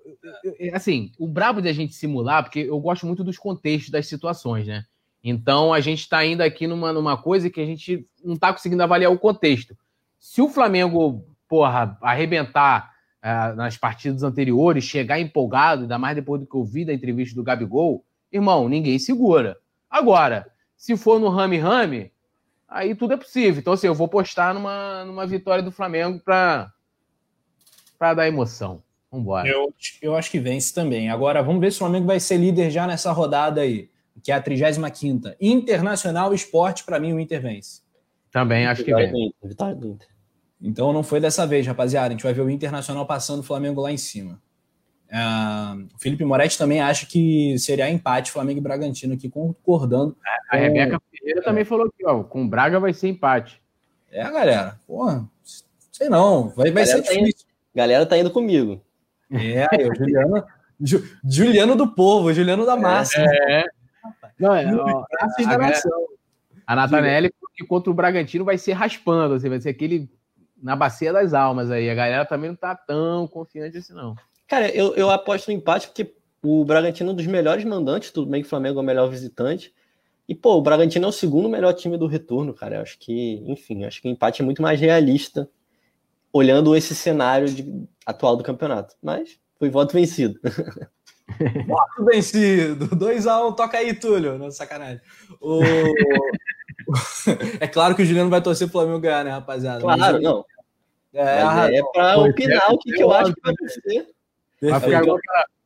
S2: eu, assim, o brabo de a gente simular, porque eu gosto muito dos contextos das situações, né? Então a gente está indo aqui numa, numa coisa que a gente não está conseguindo avaliar o contexto. Se o Flamengo, porra, arrebentar uh, nas partidas anteriores, chegar empolgado, ainda mais depois do que eu vi da entrevista do Gabigol, irmão, ninguém segura. Agora, se for no rame-rame, aí tudo é possível. Então, assim, eu vou postar numa, numa vitória do Flamengo para dar emoção. Vambora.
S1: Eu, eu acho que vence também. Agora, vamos ver se o Flamengo vai ser líder já nessa rodada aí, que é a 35 Internacional Esporte, para mim, o Inter vence.
S2: Também acho que vence.
S3: Vitória do Inter.
S1: Então não foi dessa vez, rapaziada. A gente vai ver o Internacional passando o Flamengo lá em cima. Uh, o Felipe Moretti também acha que seria empate Flamengo e Bragantino aqui, concordando.
S2: A com... Rebeca Pereira é. também falou que ó, com o Braga vai ser empate.
S1: É, galera. Porra, sei não. Vai, vai ser
S3: tá difícil. Indo, galera tá indo comigo.
S1: É, eu, Juliano, Ju, Juliano do povo, Juliano da massa.
S2: É. Não, é ó, a, a Natanelli que contra o Bragantino vai ser raspando, assim, vai ser aquele na bacia das almas aí. A galera também não tá tão confiante assim, não.
S3: Cara, eu, eu aposto no empate porque o Bragantino é um dos melhores mandantes, tudo bem que o Flamengo é o melhor visitante. E, pô, o Bragantino é o segundo melhor time do retorno, cara. Eu acho que, enfim, acho que o empate é muito mais realista, olhando esse cenário de, atual do campeonato. Mas foi voto vencido.
S1: Voto vencido. 2x1, um, toca aí, Túlio. Não, sacanagem. O... é claro que o Juliano vai torcer pro Flamengo ganhar, né, rapaziada?
S3: Claro, Mas, não. É, é para opinar o que, que eu acho que vai acontecer.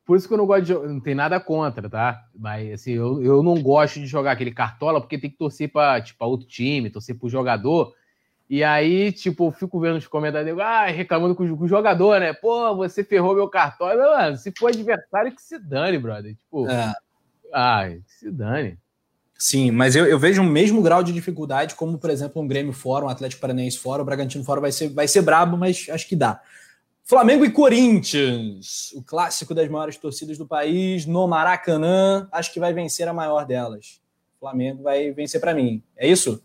S2: Por isso que eu não gosto de Não tem nada contra, tá? Mas assim, eu, eu não gosto de jogar aquele cartola porque tem que torcer para tipo, outro time, torcer pro jogador. E aí, tipo, eu fico vendo os comentários, ah, reclamando com o, com o jogador, né? Pô, você ferrou meu cartola. Mano, se for adversário, que se dane, brother. Tipo, é. ai, que se dane.
S1: Sim, mas eu, eu, vejo o mesmo grau de dificuldade, como, por exemplo, um Grêmio fora, um Atlético Paranaense fora, o Bragantino fora vai ser, vai ser brabo, mas acho que dá. Flamengo e Corinthians, o clássico das maiores torcidas do país, no Maracanã, acho que vai vencer a maior delas. O Flamengo vai vencer para mim. É isso?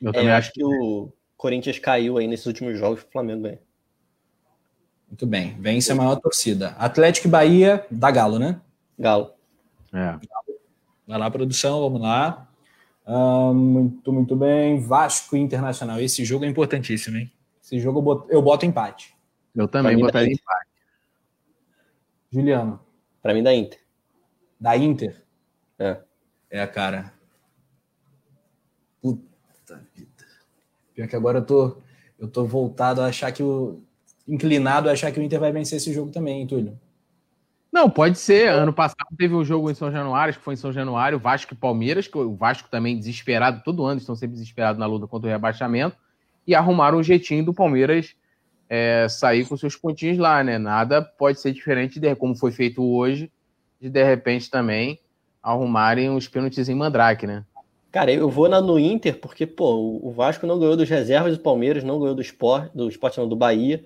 S3: Eu também é, acho que o Corinthians caiu aí nesses últimos jogos, o Flamengo ganha.
S1: Muito bem, vence a maior torcida. Atlético e Bahia, da Galo, né?
S3: Galo.
S1: É. Vai lá, produção, vamos lá. Ah, muito, muito bem. Vasco Internacional. Esse jogo é importantíssimo, hein? Esse jogo eu boto, eu boto empate.
S2: Eu também botaria empate.
S1: Juliano.
S3: Para mim, da Inter.
S1: Da Inter?
S3: É.
S1: É, cara. Puta vida. Pior que agora eu tô, eu tô voltado a achar que o. Inclinado a achar que o Inter vai vencer esse jogo também, hein, Túlio?
S2: Não, pode ser. Ano passado teve um jogo em São Januário, acho que foi em São Januário, Vasco e Palmeiras, que o Vasco também desesperado, todo ano estão sempre desesperados na luta contra o rebaixamento, e arrumaram um jeitinho do Palmeiras é, sair com seus pontinhos lá, né? Nada pode ser diferente de como foi feito hoje, de de repente também arrumarem os pênaltis em Mandrake, né?
S3: Cara, eu vou na, no Inter porque, pô, o Vasco não ganhou dos reservas do Palmeiras, não ganhou do Sport, do Sport não, do Bahia.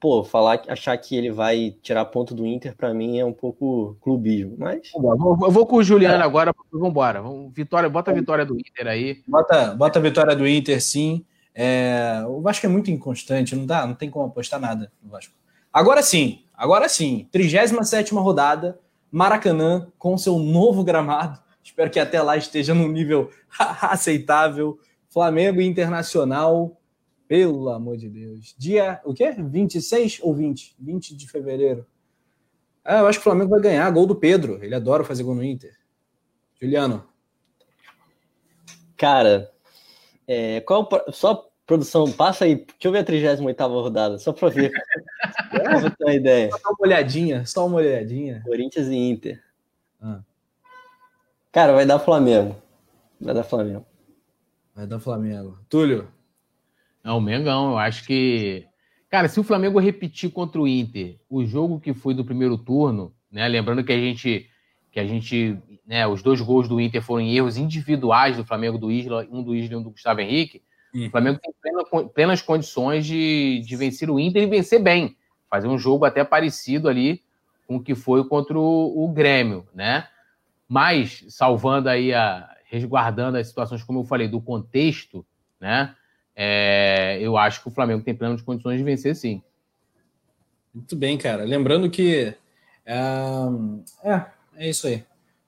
S3: Pô, falar, achar que ele vai tirar ponto do Inter, para mim é um pouco clubismo, mas...
S2: Eu vou com o Juliano é. agora, vamos embora. Vitória, bota a vitória do Inter aí.
S1: Bota, bota a vitória do Inter, sim. É, o Vasco é muito inconstante, não dá, não tem como apostar nada no Vasco. Agora sim, agora sim, 37 rodada, Maracanã com seu novo gramado. Espero que até lá esteja num nível aceitável. Flamengo Internacional, pelo amor de Deus. Dia, o quê? 26 ou 20? 20 de fevereiro. Ah, eu acho que o Flamengo vai ganhar. Gol do Pedro. Ele adora fazer gol no Inter. Juliano.
S3: Cara, é, qual, só produção, passa aí, deixa eu ver a 38 rodada, só para ver.
S1: pra ter uma ideia. Só uma olhadinha, só uma olhadinha.
S3: Corinthians e Inter. Ah. Cara, vai dar Flamengo. Vai dar Flamengo.
S1: Vai dar Flamengo. Túlio.
S2: É o Mengão, eu acho que. Cara, se o Flamengo repetir contra o Inter o jogo que foi do primeiro turno, né? Lembrando que a gente. Que a gente. Né, os dois gols do Inter foram erros individuais do Flamengo do Isla, um do Isla e um do Gustavo Henrique. Uhum. O Flamengo tem plena, plenas condições de, de vencer o Inter e vencer bem. Fazer um jogo até parecido ali com o que foi contra o, o Grêmio, né? Mas, salvando aí a. resguardando as situações, como eu falei, do contexto, né? É, eu acho que o Flamengo tem plenas condições de vencer, sim.
S1: Muito bem, cara. Lembrando que. É, é isso aí.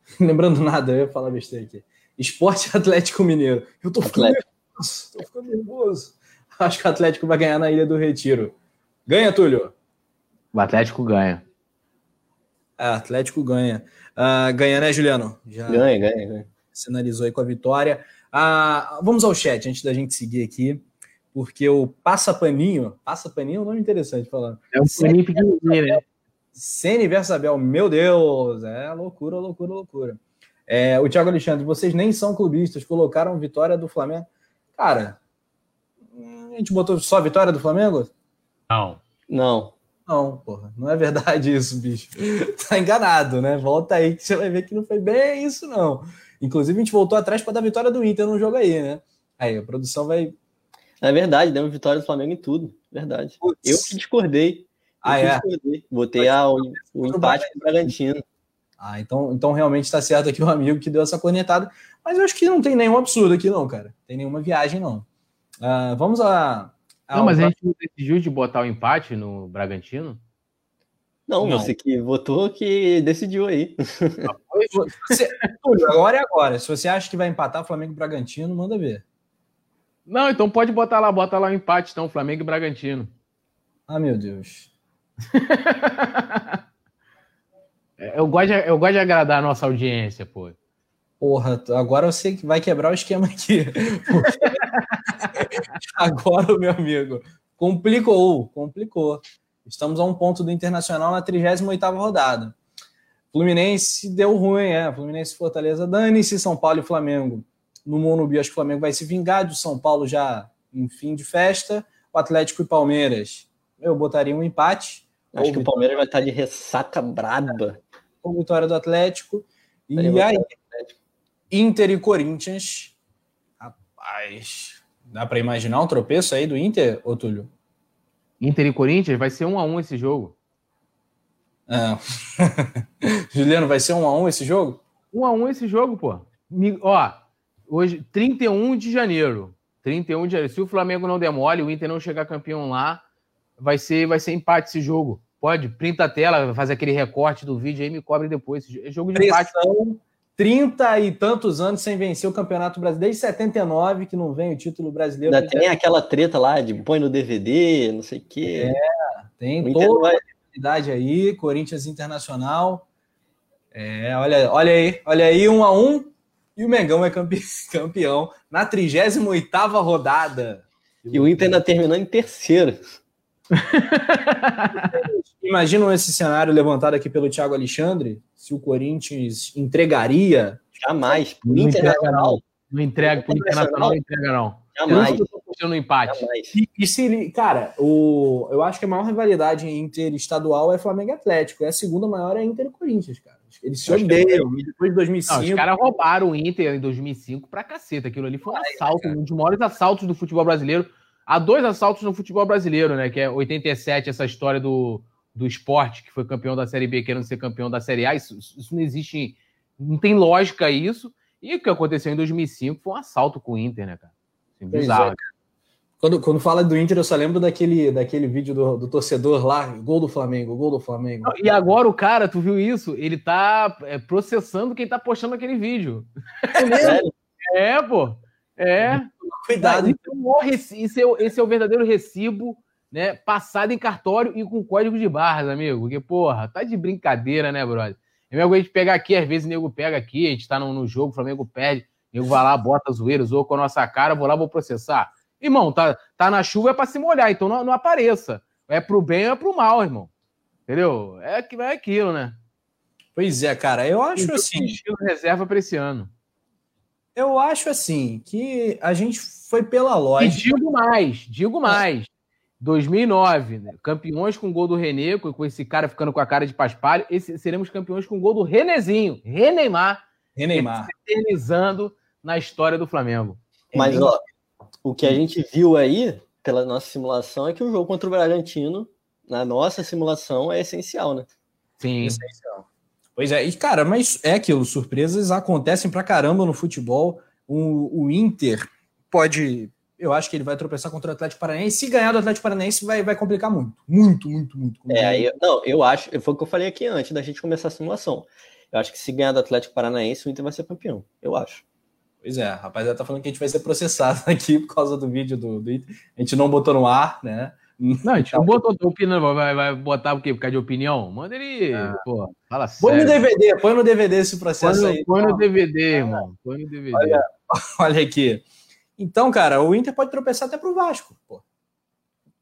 S1: Lembrando nada, eu ia falar besteira aqui. Esporte Atlético Mineiro. Eu tô ficando Atlético. nervoso. Tô ficando nervoso. Acho que o Atlético vai ganhar na Ilha do Retiro. Ganha, Túlio?
S2: O Atlético ganha.
S1: É, Atlético ganha. Uh, ganha, né, Juliano?
S3: Já ganha, ganha, ganha.
S1: Sinalizou aí com a vitória. Uh, vamos ao chat antes da gente seguir aqui, porque o Passa Paninho, Passa Paninho é um nome interessante falando.
S2: É um paninho pequenininho, né?
S1: Sene versus Abel, meu Deus, é loucura, loucura, loucura. É, o Thiago Alexandre, vocês nem são clubistas, colocaram vitória do Flamengo. Cara, a gente botou só vitória do Flamengo?
S3: Não. Não.
S1: Não, porra, não é verdade isso, bicho. Tá enganado, né? Volta aí que você vai ver que não foi bem isso, não. Inclusive, a gente voltou atrás para dar vitória do Inter no jogo aí, né? Aí a produção vai.
S3: É verdade, demos vitória do Flamengo em tudo. Verdade. Putz. Eu que discordei.
S1: Ah, é?
S3: Botei a, o, o empate com o Bragantino.
S1: Ah, então, então realmente está certo aqui o amigo que deu essa cornetada. Mas eu acho que não tem nenhum absurdo aqui, não, cara. Tem nenhuma viagem, não. Uh, vamos a,
S2: não, mas a gente não decidiu de botar o empate no Bragantino?
S3: Não, não, você que votou que decidiu aí.
S1: Você, agora é agora. Se você acha que vai empatar Flamengo e Bragantino, manda ver.
S2: Não, então pode botar lá, bota lá o empate, então, Flamengo e Bragantino.
S1: Ah, meu Deus.
S2: Eu, gosto de, eu gosto de agradar a nossa audiência, pô.
S1: Porra, agora você vai quebrar o esquema aqui. agora, meu amigo, complicou, complicou. Estamos a um ponto do Internacional na 38ª rodada. Fluminense deu ruim, é. Fluminense Fortaleza, dane-se São Paulo e Flamengo. No Monumbi, acho que o Flamengo vai se vingar de São Paulo já em fim de festa. O Atlético e Palmeiras, eu botaria um empate.
S3: Acho que o Palmeiras vai estar de ressaca braba.
S1: Com vitória do Atlético. E aí, Inter e Corinthians. Rapaz, dá para imaginar um tropeço aí do Inter, ô Túlio?
S2: Inter e Corinthians vai ser um a um esse jogo.
S1: É. Juliano, vai ser um a um esse jogo?
S2: Um a um esse jogo, pô. Ó, hoje, 31 de janeiro. 31 de janeiro. Se o Flamengo não demole, o Inter não chegar campeão lá, vai ser, vai ser empate esse jogo. Pode, printa a tela, faz aquele recorte do vídeo aí e me cobre depois. É jogo de
S1: Pressão, empate. 30 e tantos anos sem vencer o Campeonato Brasileiro, desde 79 que não vem o título brasileiro.
S3: Ainda tem aquela treta lá de põe no DVD, não sei o quê.
S1: É, tem toda vai... a idade aí, Corinthians Internacional. É, olha, olha aí, olha aí, um a um, e o Mengão é campe... campeão na 38ª rodada.
S3: E o Inter ainda terminou em terceiro.
S1: Imaginam esse cenário levantado aqui pelo Thiago Alexandre? Se o Corinthians entregaria?
S3: Jamais.
S2: Não entrega, não. Entrega pro Internacional, não entrega, não.
S3: Jamais.
S2: Eu no empate.
S1: E, e, se, cara, o, eu acho que a maior rivalidade interestadual é Flamengo e Atlético. É a segunda maior é Inter e Corinthians, cara. Eles se odeiam. E depois de 2005. Não,
S2: os caras roubaram o Inter em 2005 pra caceta. Aquilo ali foi um assalto, um dos maiores assaltos do futebol brasileiro. Há dois assaltos no futebol brasileiro, né? Que é 87, essa história do, do esporte, que foi campeão da Série B, querendo ser campeão da Série A. Isso, isso não existe, não tem lógica isso. E o que aconteceu em 2005 foi um assalto com o Inter, né, cara? Assim, bizarro. É.
S1: Quando, quando fala do Inter, eu só lembro daquele, daquele vídeo do, do torcedor lá, gol do Flamengo, gol do Flamengo.
S2: E agora o cara, tu viu isso? Ele tá é, processando quem tá postando aquele vídeo. É mesmo? é, pô. É. Cuidado. Isso, isso é, esse é o verdadeiro recibo, né? Passado em cartório e com código de barras, amigo. Porque, porra, tá de brincadeira, né, brother? É mesmo a gente pegar aqui, às vezes o nego pega aqui, a gente tá no, no jogo, o Flamengo perde, o nego vai lá, bota zoeira, zoa com a nossa cara, vou lá, vou processar. Irmão, tá, tá na chuva é pra se molhar, então não, não apareça. É pro bem ou é pro mal, irmão. Entendeu? É, é aquilo, né?
S1: Pois é, cara, eu acho então, assim.
S2: reserva para esse ano.
S1: Eu acho assim que a gente foi pela lógica.
S2: E digo mais, digo mais. 2009, né? campeões com gol do René, com esse cara ficando com a cara de paspalho. Esse, seremos campeões com gol do Renezinho, Reneimar.
S1: Reneimar.
S2: Eternizando na história do Flamengo.
S3: Mas, ó, o que a gente viu aí, pela nossa simulação, é que o jogo contra o Bragantino, na nossa simulação, é essencial, né?
S2: Sim.
S1: Essencial. Pois é, e cara, mas é aquilo, surpresas acontecem pra caramba no futebol. O, o Inter pode eu acho que ele vai tropeçar contra o Atlético Paranaense. Se ganhar do Atlético Paranaense, vai, vai complicar muito. Muito, muito, muito.
S3: É, aí, não, eu acho, foi o que eu falei aqui antes da gente começar a simulação. Eu acho que se ganhar do Atlético Paranaense, o Inter vai ser campeão. Eu acho.
S1: Pois é, rapaziada tá falando que a gente vai ser processado aqui por causa do vídeo do, do Inter. A gente não botou no ar, né?
S2: Não, a gente não botou opinião, vai, vai botar o quê? Por causa de opinião? Manda ele,
S1: é.
S2: pô, fala
S1: põe sério. Põe no DVD, põe no DVD esse processo
S2: põe
S1: no, aí.
S2: Põe no DVD, irmão, põe no DVD.
S1: Olha, olha aqui. Então, cara, o Inter pode tropeçar até pro Vasco, pô.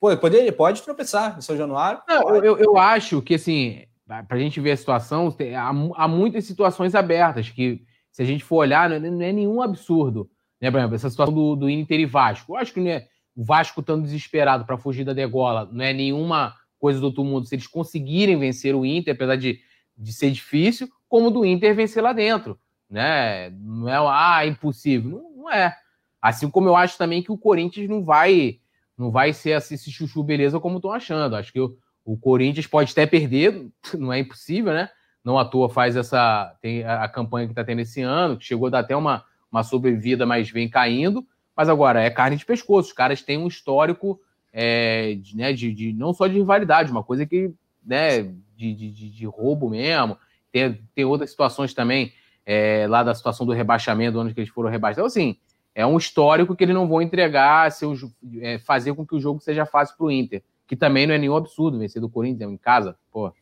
S1: Pô, pode, pode tropeçar em São Januário.
S2: Não, eu, eu acho que, assim, pra gente ver a situação, tem, há, há, muitas situações abertas que, se a gente for olhar, não é, não é nenhum absurdo. Né, por exemplo, essa situação do, do Inter e Vasco. Eu acho que não é, o Vasco estando desesperado para fugir da degola não é nenhuma coisa do outro mundo. Se eles conseguirem vencer o Inter, apesar de, de ser difícil, como do Inter vencer lá dentro. Né? Não é, ah, impossível. Não, não é. Assim como eu acho também que o Corinthians não vai não vai ser esse chuchu beleza como estão achando. Acho que o, o, Corinthians pode até perder, não é impossível, né? Não à toa faz essa tem a, a campanha que está tendo esse ano, que chegou a dar até uma, uma sobrevida, mas vem caindo. Mas agora é carne de pescoço. Os caras têm um histórico é, de, né, de, de, não só de rivalidade, uma coisa que né, de, de, de roubo mesmo. Tem, tem outras situações também é, lá da situação do rebaixamento, onde eles foram rebaixados. Então, assim, é um histórico que eles não vão entregar, seu, é, fazer com que o jogo seja fácil para o Inter. Que também não é nenhum absurdo vencer do Corinthians em casa, pô.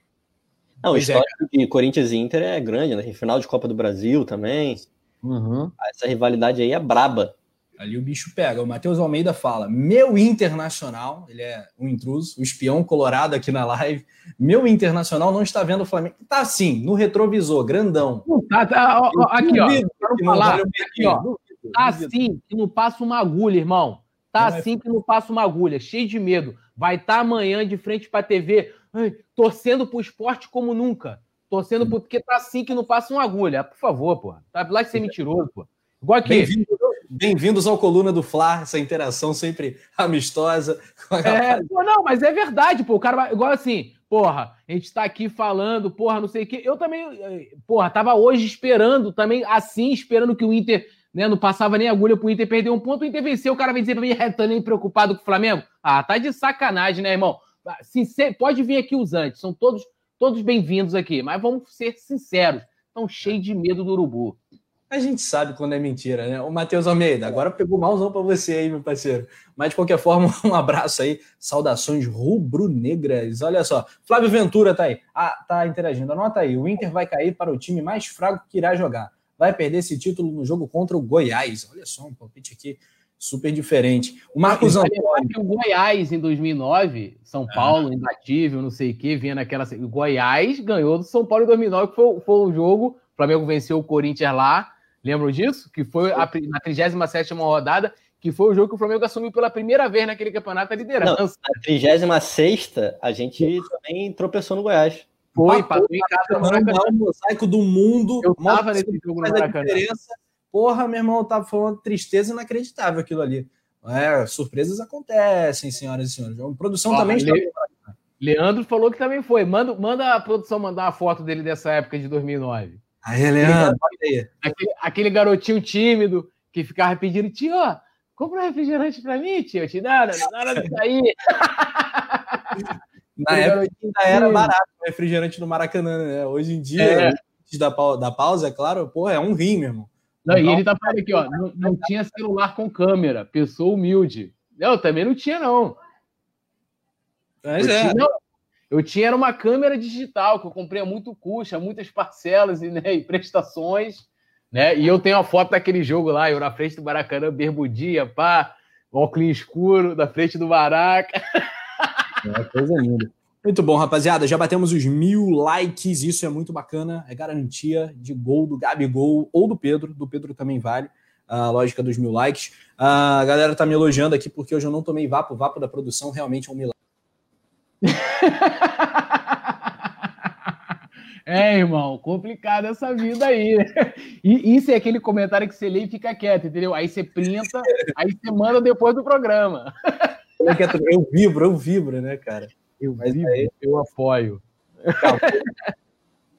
S3: Não, o é. histórico é. de Corinthians e Inter é grande, né? Final de Copa do Brasil também.
S2: Uhum.
S3: Essa rivalidade aí é braba.
S1: Ali o bicho pega. O Matheus Almeida fala: Meu internacional, ele é um intruso, o espião colorado aqui na live. Meu internacional não está vendo o Flamengo. Tá assim, no retrovisor, grandão.
S2: Tá, tá, ó, ó, aqui, ó. Quero falar. Aqui, ó. Tá assim que não passa uma agulha, irmão. Tá não assim é... que não passa uma agulha, cheio de medo. Vai estar tá amanhã de frente pra TV, ai, torcendo pro esporte como nunca. Torcendo pro... porque tá assim que não passa uma agulha. Por favor, pô. Tá lá de ser mentiroso, pô.
S1: Igual aqui. Bem-vindos ao Coluna do Fla, essa interação sempre amistosa.
S2: É, não, mas é verdade, pô. O cara igual assim, porra, a gente tá aqui falando, porra, não sei o quê. Eu também, eh, porra, tava hoje esperando também, assim, esperando que o Inter né? Não passava nem agulha pro Inter perder um ponto, o Inter venceu, o cara vem dizer pra mim, é, nem preocupado com o Flamengo? Ah, tá de sacanagem, né, irmão? Sincer... Pode vir aqui os antes, são todos, todos bem-vindos aqui, mas vamos ser sinceros, estão cheios de medo do urubu.
S1: A gente sabe quando é mentira, né? O Matheus Almeida, agora pegou malzão para você aí, meu parceiro. Mas de qualquer forma, um abraço aí, saudações rubro-negras. Olha só, Flávio Ventura tá aí. Ah, tá interagindo. Anota aí, o Inter vai cair para o time mais fraco que irá jogar vai perder esse título no jogo contra o Goiás. Olha só, um palpite aqui super diferente. O Marcos Antônio.
S2: O Goiás, em 2009, São é. Paulo, é. imbatível, não sei o quê, vinha naquela. O Goiás ganhou do São Paulo em 2009, que foi, foi o jogo. O Flamengo venceu o Corinthians lá. Lembram disso? Que foi a, na 37 rodada, que foi o jogo que o Flamengo assumiu pela primeira vez naquele campeonato a liderança. Não,
S3: na 36 a gente também tropeçou no Goiás.
S1: Foi, passou em casa no maior mosaico do mundo.
S2: Eu tava nesse jogo no Maracanã.
S1: Porra, meu irmão, tava falando tristeza inacreditável aquilo ali. É, surpresas acontecem, senhoras e senhores. A produção Ó, também
S2: Le... está... Leandro falou que também foi. Manda, manda a produção mandar a foto dele dessa época de 2009.
S1: Aí, Leandro,
S2: aquele, aquele, aquele garotinho tímido que ficava pedindo, tio, compra um refrigerante pra mim, tio. Te dá, na hora de sair.
S1: Na época ainda era barato o refrigerante no Maracanã, né? Hoje em dia, é. antes da, da pausa, é claro, pô, é um rim, meu irmão.
S2: Não, e ele tá falando aqui, ó, não, não tinha celular com câmera, pessoa humilde. Eu também não tinha, não.
S1: Mas eu é. Tinha,
S2: eu tinha era uma câmera digital que eu comprei a muito custo, a muitas parcelas e, né, e prestações, né? E eu tenho a foto daquele jogo lá, eu na frente do Maracanã, bermudinha, pá, óculos escuro, da frente do Maraca.
S1: É coisa linda. Muito bom, rapaziada. Já batemos os mil likes, isso é muito bacana. É garantia de gol do Gabigol ou do Pedro. Do Pedro também vale. a lógica dos mil likes. A galera tá me elogiando aqui porque hoje eu não tomei vapo. O vapo da produção realmente é um milagre.
S2: É, irmão, complicado essa vida aí. E isso é aquele comentário que você lê e fica quieto, entendeu? Aí você printa, aí você manda depois do programa.
S1: Eu vibro, eu vibro, né, cara?
S2: Eu Mas vibro, aí... eu apoio.
S1: Acabou.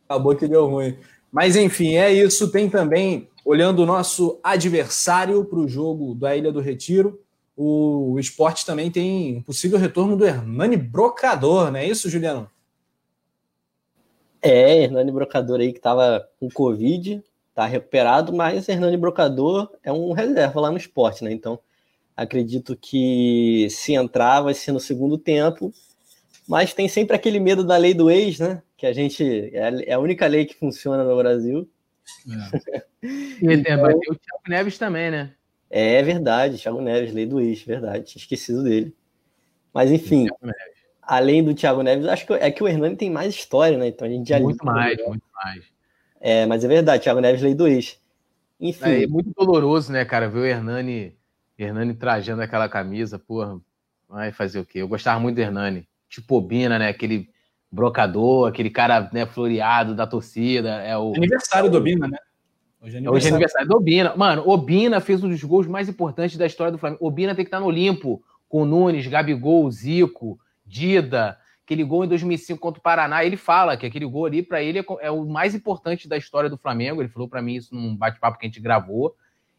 S1: Acabou que deu ruim. Mas enfim, é isso. Tem também, olhando o nosso adversário para o jogo da Ilha do Retiro, o esporte também tem um possível retorno do Hernani Brocador, não é isso, Juliano?
S3: É, Hernani Brocador aí que estava com Covid, tá recuperado, mas Hernani Brocador é um reserva lá no esporte, né? Então, acredito que se entrar vai ser no segundo tempo, mas tem sempre aquele medo da lei do ex, né? Que a gente é a única lei que funciona no Brasil.
S2: É. E então, vai ter o Thiago Neves também, né?
S3: É verdade, Thiago Neves, lei do ex, verdade, tinha esquecido dele. Mas enfim, além do Thiago Neves, acho que é que o Hernani tem mais história, né? Então a gente já
S2: Muito mais, muito mais.
S3: É, mas é verdade, Thiago Neves, lei do ex.
S2: Enfim. É, é muito doloroso, né, cara, ver o Hernani, Hernani trajando aquela camisa, porra, vai fazer o quê? Eu gostava muito do Hernani. Tipo Obina, né? Aquele brocador, aquele cara né, floreado da torcida. É o
S1: aniversário do Obina, né?
S2: Hoje é aniversário, Hoje é aniversário do Obina. Mano, Obina fez um dos gols mais importantes da história do Flamengo. Obina tem que estar no Olimpo com Nunes, Gabigol, Zico, Dida, aquele gol em 2005 contra o Paraná, ele fala que aquele gol ali para ele é, é, o mais importante da história do Flamengo. Ele falou para mim isso num bate-papo que a gente gravou.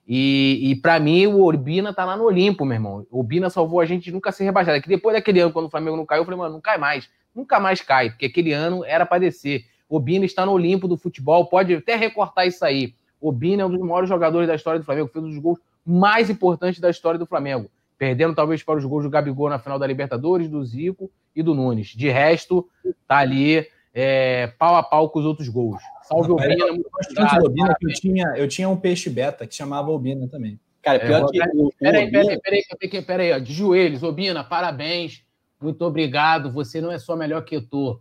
S2: E, e para mim o Urbina tá lá no Olimpo, meu irmão. O Urbina salvou a gente de nunca ser rebaixado. É que depois daquele ano, quando o Flamengo não caiu, eu falei, mano, não cai mais. Nunca mais cai, porque aquele ano era para descer. O Urbina está no Olimpo do futebol, pode até recortar isso aí. O Urbina é um dos maiores jogadores da história do Flamengo, fez um dos gols mais importantes da história do Flamengo perdendo talvez para os gols do Gabigol na final da Libertadores, do Zico e do Nunes. De resto, tá ali é, pau a pau com os outros gols. Salve o Obina,
S1: Obina, que eu tinha, eu tinha um peixe beta que chamava Obina também.
S2: Cara, pior é, que. Peraí, peraí, peraí, peraí, peraí, de joelhos, Obina, parabéns, muito obrigado. Você não é só melhor que eu tô.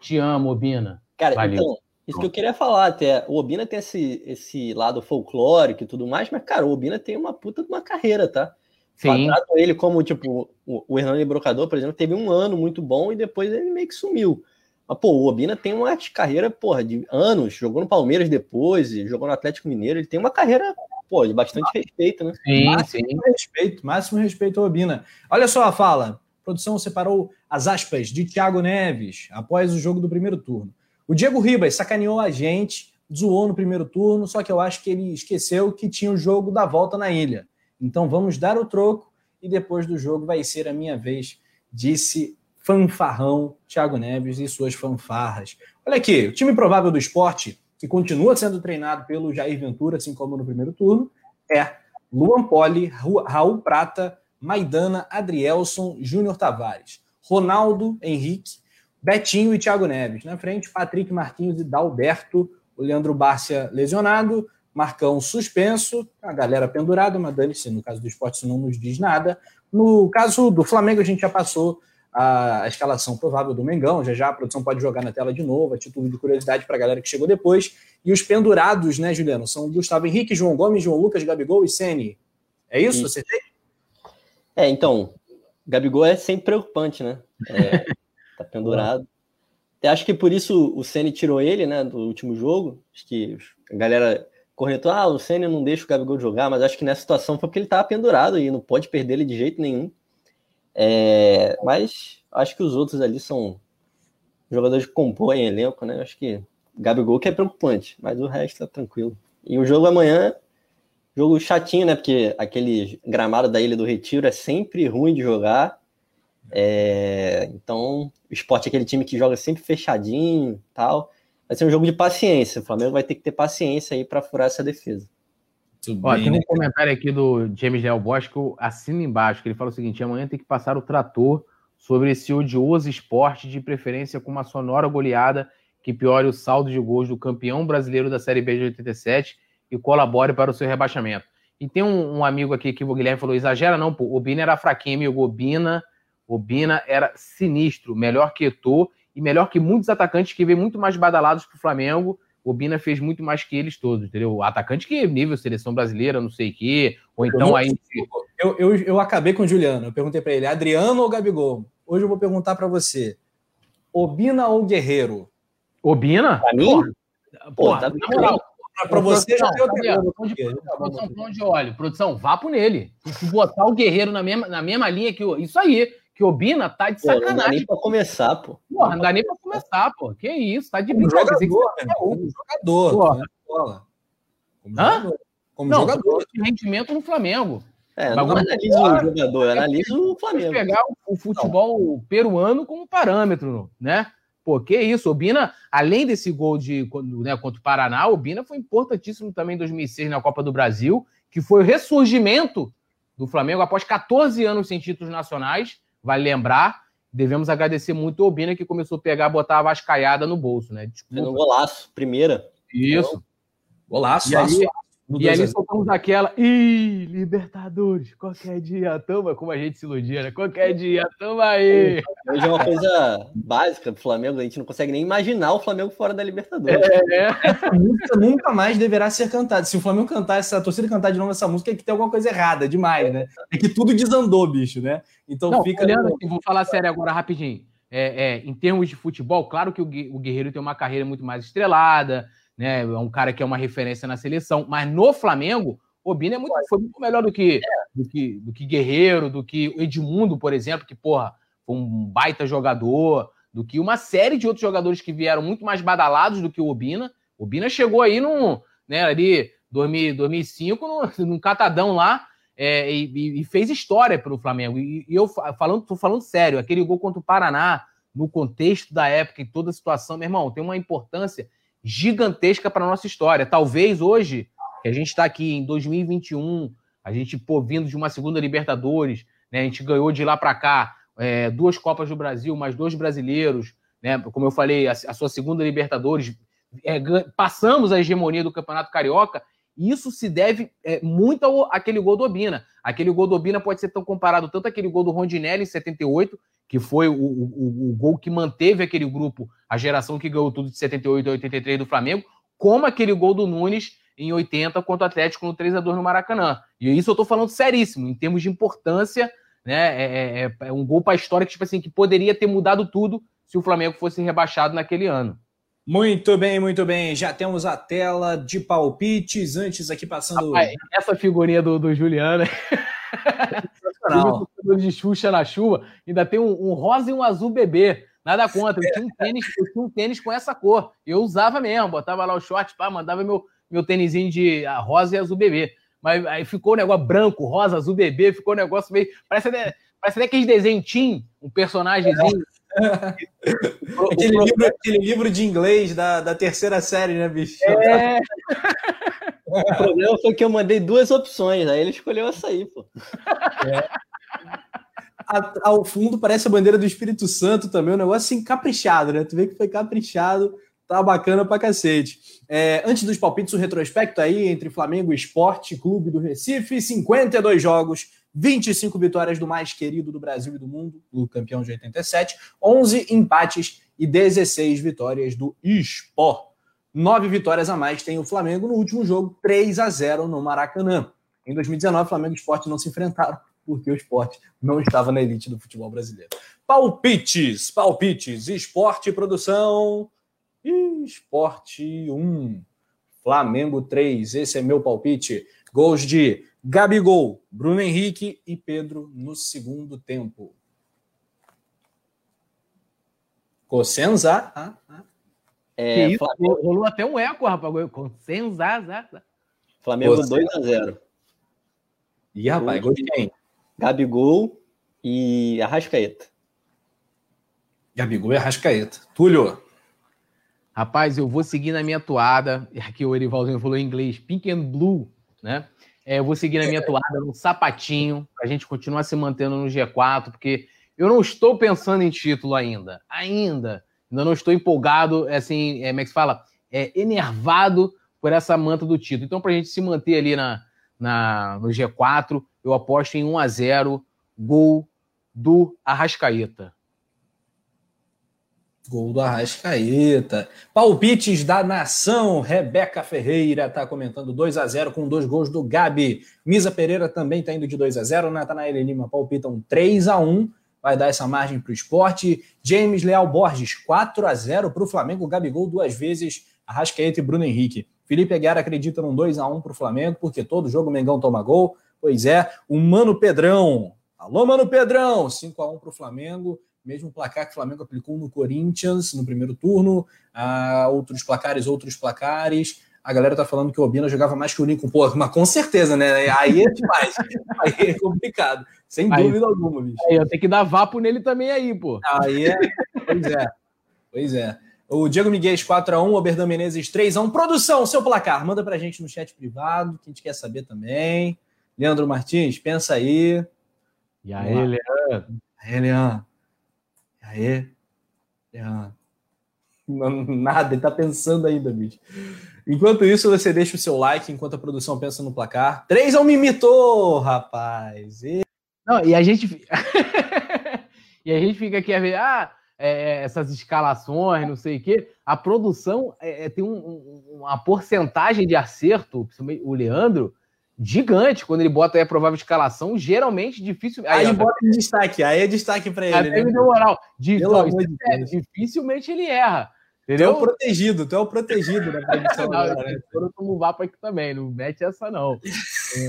S2: Te amo, Obina.
S3: Cara, Valeu. então, isso que eu queria falar até. O Obina tem esse, esse lado folclórico e tudo mais, mas, cara, o Obina tem uma puta de uma carreira, tá? Sim. Trato ele como, tipo, o Hernani Brocador, por exemplo, teve um ano muito bom e depois ele meio que sumiu. Mas, pô, o Obina tem uma carreira, porra, de anos, jogou no Palmeiras depois, jogou no Atlético Mineiro, ele tem uma carreira, pô, de bastante respeito, né?
S1: Sim, máximo sim. respeito, máximo respeito ao Obina. Olha só a fala, a produção separou as aspas de Thiago Neves após o jogo do primeiro turno. O Diego Ribas sacaneou a gente, zoou no primeiro turno, só que eu acho que ele esqueceu que tinha o jogo da volta na ilha. Então vamos dar o troco e depois do jogo vai ser a minha vez, disse fanfarrão Thiago Neves e suas fanfarras. Olha aqui, o time provável do esporte, que continua sendo treinado pelo Jair Ventura, assim como no primeiro turno, é Luan Poli, Raul Prata, Maidana, Adrielson, Júnior Tavares, Ronaldo Henrique, Betinho e Thiago Neves. Na frente, Patrick Marquinhos e Dalberto, o Leandro Bárcia lesionado, Marcão suspenso, a galera pendurada, mas dane-se, no caso do esporte isso não nos diz nada. No caso do Flamengo, a gente já passou a escalação provável do Mengão, já já a produção pode jogar na tela de novo, a título de curiosidade para a galera que chegou depois. E os pendurados, né, Juliano, são Gustavo Henrique, João Gomes, João Lucas, Gabigol e Sene. É isso?
S3: É, então, Gabigol é sempre preocupante, né? É, tá pendurado. Acho que por isso o Ceni tirou ele, né, do último jogo. Acho que a galera corretor, ah, o Senna não deixa o Gabigol jogar, mas acho que nessa situação foi porque ele estava pendurado e não pode perder ele de jeito nenhum. É, mas acho que os outros ali são jogadores que compõem elenco, né? Acho que Gabigol que é preocupante, mas o resto é tranquilo. E o jogo amanhã, jogo chatinho, né? Porque aquele gramado da Ilha do Retiro é sempre ruim de jogar. É, então, o esporte é aquele time que joga sempre fechadinho tal vai ser um jogo de paciência. O Flamengo vai ter que ter paciência aí para furar essa defesa.
S2: Ó, tem um comentário aqui do James que eu assino embaixo, que ele fala o seguinte: amanhã tem que passar o trator sobre esse odioso esporte, de preferência com uma sonora goleada que piore o saldo de gols do campeão brasileiro da Série B de 87 e colabore para o seu rebaixamento. E tem um, um amigo aqui que o Guilherme falou: exagera não, pô, o Bina era fraquinho, amigo. O Bina, o Bina era sinistro, melhor que Eto'o e melhor que muitos atacantes que vêm muito mais badalados para o Flamengo, o Bina fez muito mais que eles todos, entendeu? O atacante que nível seleção brasileira, não sei o quê, ou então eu aí.
S1: Eu, eu, eu acabei com o Juliano, eu perguntei para ele, Adriano ou Gabigol? Hoje eu vou perguntar para você, Obina ou Guerreiro?
S2: Obina?
S3: Pra mim?
S2: Porra, tá na moral. Pra, você já deu Produção de óleo. Produção, vá pro nele. Se botar o Guerreiro na mesma, na mesma linha que o. Isso aí que o Bina tá de sacanagem. Pô, não dá
S3: nem pra começar, pô.
S2: Porra, não dá nem pra começar, pô. Que isso, tá de
S1: brincadeira. Jogador, que... Como jogador, né?
S2: Como Hã? jogador. Como não, jogador. rendimento no Flamengo.
S3: É, não analisa o jogador, analisa o Flamengo.
S2: pegar o, futebol não. peruano como parâmetro, né? Pô, que isso, o Bina, além desse gol de, né, contra o Paraná, o Bina foi importantíssimo também em 2006 na Copa do Brasil, que foi o ressurgimento do Flamengo após 14 anos sem títulos nacionais, Vale lembrar, devemos agradecer muito o Obina que começou a pegar, botar a vascaiada no bolso, né?
S3: Desculpa. No golaço, primeira.
S2: Isso.
S1: Golaço,
S2: e aí, e ali soltamos aquela. Ih, Libertadores, qualquer dia, toma, como a gente se iludia, né? Qualquer dia, toma aí.
S3: Hoje é uma coisa básica do Flamengo, a gente não consegue nem imaginar o Flamengo fora da Libertadores.
S1: É. Essa música nunca mais deverá ser cantada. Se o Flamengo cantar, essa a torcida cantar de novo essa música, é que tem alguma coisa errada demais, né? É que tudo desandou, bicho, né?
S2: Então não, fica. Olhando, assim, vou falar sério agora rapidinho. É, é, em termos de futebol, claro que o Guerreiro tem uma carreira muito mais estrelada né? É um cara que é uma referência na seleção. Mas no Flamengo, o Bina é muito, foi muito melhor do que, do que, do que Guerreiro, do que Edmundo, por exemplo, que, porra, foi um baita jogador, do que uma série de outros jogadores que vieram muito mais badalados do que o Obina. O Obina chegou aí num, né, ali, 2000, 2005, num, num catadão lá, é, e, e, fez história pelo Flamengo. E, e eu falando, tô falando sério, aquele gol contra o Paraná, no contexto da época e toda a situação, meu irmão, tem uma importância gigantesca para nossa história. Talvez hoje, que a gente está aqui em 2021, a gente, pô, vindo de uma segunda Libertadores, né, a gente ganhou de lá para cá é, duas Copas do Brasil, mais dois brasileiros, né, como eu falei, a, a sua segunda Libertadores, é, passamos a hegemonia do Campeonato Carioca, isso se deve é, muito ao, àquele gol do Obina. Aquele gol do Obina pode ser tão comparado tanto àquele gol do Rondinelli em 78, que foi o, o, o, gol que manteve aquele grupo, a geração que ganhou tudo de 78 a 83 do Flamengo, como aquele gol do Nunes em 80 contra o Atlético no 3 a 2 no Maracanã. E isso eu tô falando seríssimo, em termos de importância, né? É, é, é, é um gol para a história que, tipo assim, que poderia ter mudado tudo se o Flamengo fosse rebaixado naquele ano.
S1: Muito bem, muito bem. Já temos a tela de palpites. Antes aqui passando. Rapaz,
S2: essa figurinha do, do Juliano. Sensacional. de Xuxa na chuva. Ainda tem um, um, rosa e um azul bebê. Nada contra. Eu tinha um tênis, eu tinha um tênis com essa cor. Eu usava mesmo, botava lá o short, pá, mandava meu, meu tênisinho de ah, rosa e azul bebê. Mas aí ficou o um negócio branco, rosa, azul bebê, ficou um negócio meio. Parece, parece até aqueles desenhos um personagemzinho.
S1: aquele, livro, aquele livro de inglês da, da terceira série, né, bicho? É.
S3: O problema foi que eu mandei duas opções, aí ele escolheu essa aí, pô. É.
S1: A, ao fundo parece a bandeira do Espírito Santo também, um negócio assim caprichado, né? Tu vê que foi caprichado, tá bacana pra cacete. É, antes dos palpites, o retrospecto aí entre Flamengo e Esporte Clube do Recife, 52 jogos, 25 vitórias do mais querido do Brasil e do mundo, o campeão de 87, 11 empates e 16 vitórias do Sport. Nove vitórias a mais tem o Flamengo no último jogo, 3 a 0 no Maracanã. Em 2019, Flamengo e Sport não se enfrentaram, porque o Sport não estava na elite do futebol brasileiro. Palpites, palpites, esporte produção, esporte 1, Flamengo 3, esse é meu palpite. Gols de Gabigol, Bruno Henrique e Pedro no segundo tempo. Cosenza, ah, ah.
S2: É, isso, Flamengo... Rolou até um eco, rapaz. Consenza.
S3: Flamengo 2x0.
S1: Ih, rapaz, gol de quem?
S3: Gabigol e Arrascaeta.
S1: Gabigol e Arrascaeta. Túlio.
S2: Rapaz, eu vou seguir na minha toada. Aqui o Erivaldo falou em inglês, pink and blue, né? É, eu vou seguir na minha toada no sapatinho, a gente continuar se mantendo no G4, porque eu não estou pensando em título ainda. Ainda. Ainda não estou empolgado, é assim, é, como é que se fala? É, enervado por essa manta do título. Então, para a gente se manter ali na, na, no G4, eu aposto em 1 a 0 gol do Arrascaeta.
S1: Gol do Arrascaeta. Palpites da nação. Rebeca Ferreira está comentando 2 a 0 com dois gols do Gabi. Misa Pereira também está indo de 2 a 0 Natanael Lima palpitam 3 a 1 Vai dar essa margem para o esporte. James Leal Borges, 4 a 0 para o Flamengo. Gabigol duas vezes. Arrascaeta e Bruno Henrique. Felipe Aguiar acredita num 2 a 1 para o Flamengo, porque todo jogo o Mengão toma gol. Pois é. O Mano Pedrão. Alô, Mano Pedrão. 5 a 1 para o Flamengo mesmo placar que o Flamengo aplicou no Corinthians no primeiro turno, ah, outros placares, outros placares. A galera tá falando que o Obina jogava mais que o Lincoln. Pô, mas com certeza, né? Aí é demais. aí é complicado. Sem aí, dúvida alguma, bicho.
S2: Aí eu tenho que dar vapo nele também aí, pô.
S1: Aí é. Pois é. Pois é. O Diego Miguel 4x1, Oberdan Menezes 3x1. Produção, seu placar. Manda pra gente no chat privado, que a gente quer saber também. Leandro Martins, pensa aí.
S2: E aí, Leandro?
S1: Aí, Leandro. Aê. Ah. Nada, ele tá pensando ainda, bicho. Enquanto isso, você deixa o seu like enquanto a produção pensa no placar. 3 ao Mimitou, rapaz. E...
S2: Não, e a gente. e a gente fica aqui a ver, ah, é, essas escalações, não sei o quê. A produção é, é tem um, um, uma porcentagem de acerto, o Leandro, gigante quando ele bota aí a provável escalação, geralmente difícil.
S1: Aí, aí ele bota em destaque, aí é destaque para ele. Até
S2: né? moral. De é, dificilmente ele erra. Entendeu?
S1: Tu é o protegido, tu é o protegido da produção. não, agora,
S2: né? Eu tomo vapo aqui também, não mete essa não.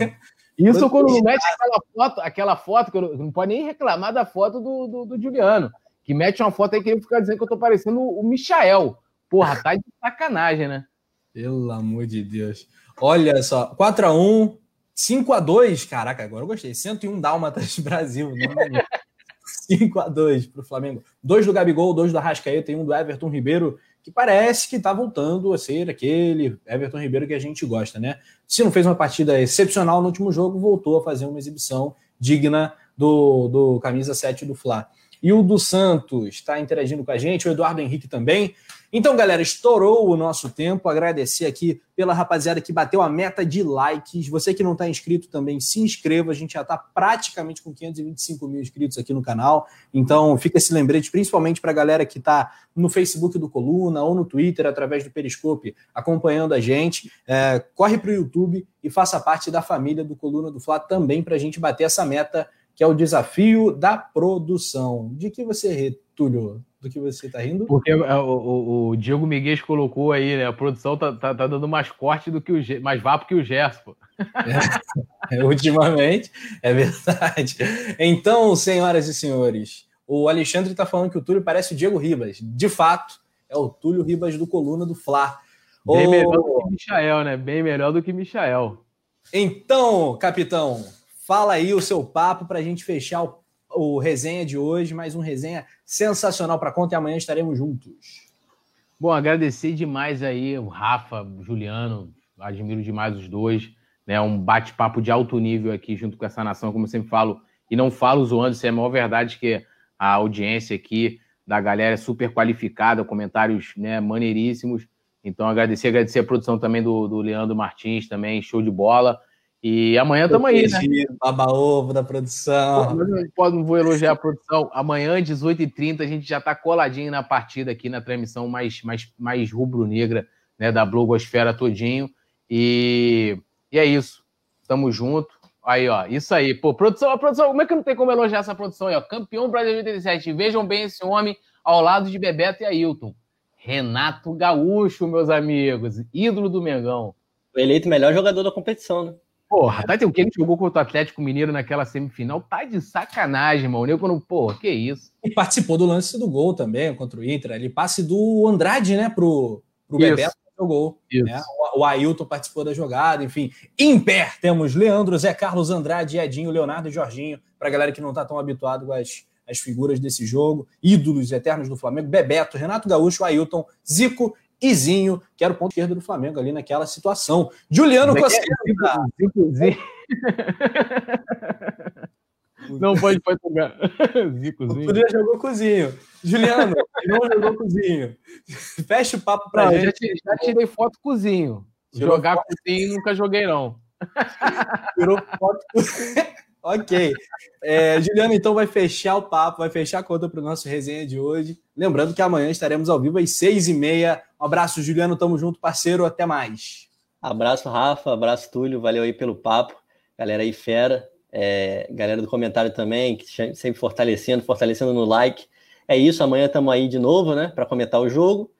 S2: É. Isso quando não mete aquela foto, aquela foto, que eu não pode nem reclamar da foto do, do, do, Juliano, que mete uma foto aí que ele fica dizendo que eu tô parecendo o Michael. Porra, tá de sacanagem, né?
S1: Pelo amor de Deus. Olha só, 4x1, 5x2, caraca, agora eu gostei. 101 Dálmatas Brasil. 5x2 para o Flamengo. Dois do Gabigol, dois do Arrascaeta e um do Everton Ribeiro, que parece que está voltando a ser aquele Everton Ribeiro que a gente gosta, né? Se não fez uma partida excepcional no último jogo, voltou a fazer uma exibição digna do, do camisa 7 do Fla. E o do Santos está interagindo com a gente, o Eduardo Henrique também. Então, galera, estourou o nosso tempo. Agradecer aqui pela rapaziada que bateu a meta de likes. Você que não está inscrito também, se inscreva. A gente já está praticamente com 525 mil inscritos aqui no canal. Então, fica esse lembrete, principalmente para a galera que está no Facebook do Coluna ou no Twitter, através do Periscope, acompanhando a gente. É, corre para o YouTube e faça parte da família do Coluna do Fla também para a gente bater essa meta, que é o desafio da produção. De que você, Túlio? do que você está rindo?
S2: Porque é, o, o, o, Diego Miguel colocou aí, né? A produção tá, tá, tá dando mais corte do que o mais vapo que o Gerson.
S1: É, é, ultimamente, é verdade. Então, senhoras e senhores, o Alexandre está falando que o Túlio parece o Diego Ribas. De fato, é o Túlio Ribas do Coluna do Fla.
S2: Bem melhor do que Michael, né? Bem melhor do que Michael.
S1: Então, capitão, fala aí o seu papo para a gente fechar o o resenha de hoje, mais um resenha sensacional para conta e amanhã estaremos juntos.
S2: Bom, agradecer demais aí o Rafa, o Juliano, admiro demais os dois, né? Um bate-papo de alto nível aqui junto com essa nação, como eu sempre falo, e não falo zoando, isso é a maior verdade que a audiência aqui da galera é super qualificada, comentários né, maneiríssimos. Então, agradecer, agradecer a produção também do, do Leandro Martins, também, show de bola. E amanhã estamos aí, né?
S1: Baba-ovo da produção.
S2: Pô, não vou elogiar a produção. Amanhã, 18h30, a gente já está coladinho na partida aqui na transmissão mais, mais, mais rubro-negra né, da blogosfera todinho. E, e é isso. Tamo junto. Aí, ó, isso aí. Pô, produção, a produção, como é que não tem como elogiar essa produção aí, ó? Campeão Brasil 87. Vejam bem esse homem ao lado de Bebeto e Ailton. Renato Gaúcho, meus amigos. Ídolo do Mengão.
S3: Eleito melhor jogador da competição, né?
S2: Porra, tá o que ele jogou contra o Atlético Mineiro naquela semifinal, tá de sacanagem, mano. Eu quando, pô, que isso.
S1: E participou do lance do gol também contra o Inter. Ali passe do Andrade, né, pro, pro Bebeto o gol. Né? O, o Ailton participou da jogada, enfim. Em pé temos Leandro, Zé Carlos, Andrade, Edinho, Leonardo e Jorginho, pra galera que não tá tão habituado com as, as figuras desse jogo, ídolos eternos do Flamengo, Bebeto, Renato Gaúcho, Ailton, Zico Izinho, que era o ponto esquerdo do Flamengo ali naquela situação. Juliano Costa.
S2: Não pode, pode pegar.
S1: Zicozinho. O jogou cozinho. Juliano, não jogou cozinho. Fecha o papo pra não, gente.
S2: Já, já tirei foto cozinho. Tirou Jogar foto... cozinho nunca joguei, não.
S1: Tirou foto Ok. É, Juliano, então, vai fechar o papo, vai fechar a conta para o nosso resenha de hoje. Lembrando que amanhã estaremos ao vivo às seis e meia. Um abraço, Juliano. Tamo junto, parceiro. Até mais.
S3: Abraço, Rafa. Abraço, Túlio. Valeu aí pelo papo. Galera aí, fera. É, galera do comentário também, que sempre fortalecendo, fortalecendo no like. É isso. Amanhã estamos aí de novo, né, para comentar o jogo.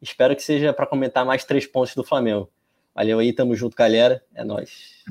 S3: Espero que seja para comentar mais três pontos do Flamengo. Valeu aí, tamo junto, galera. É nóis.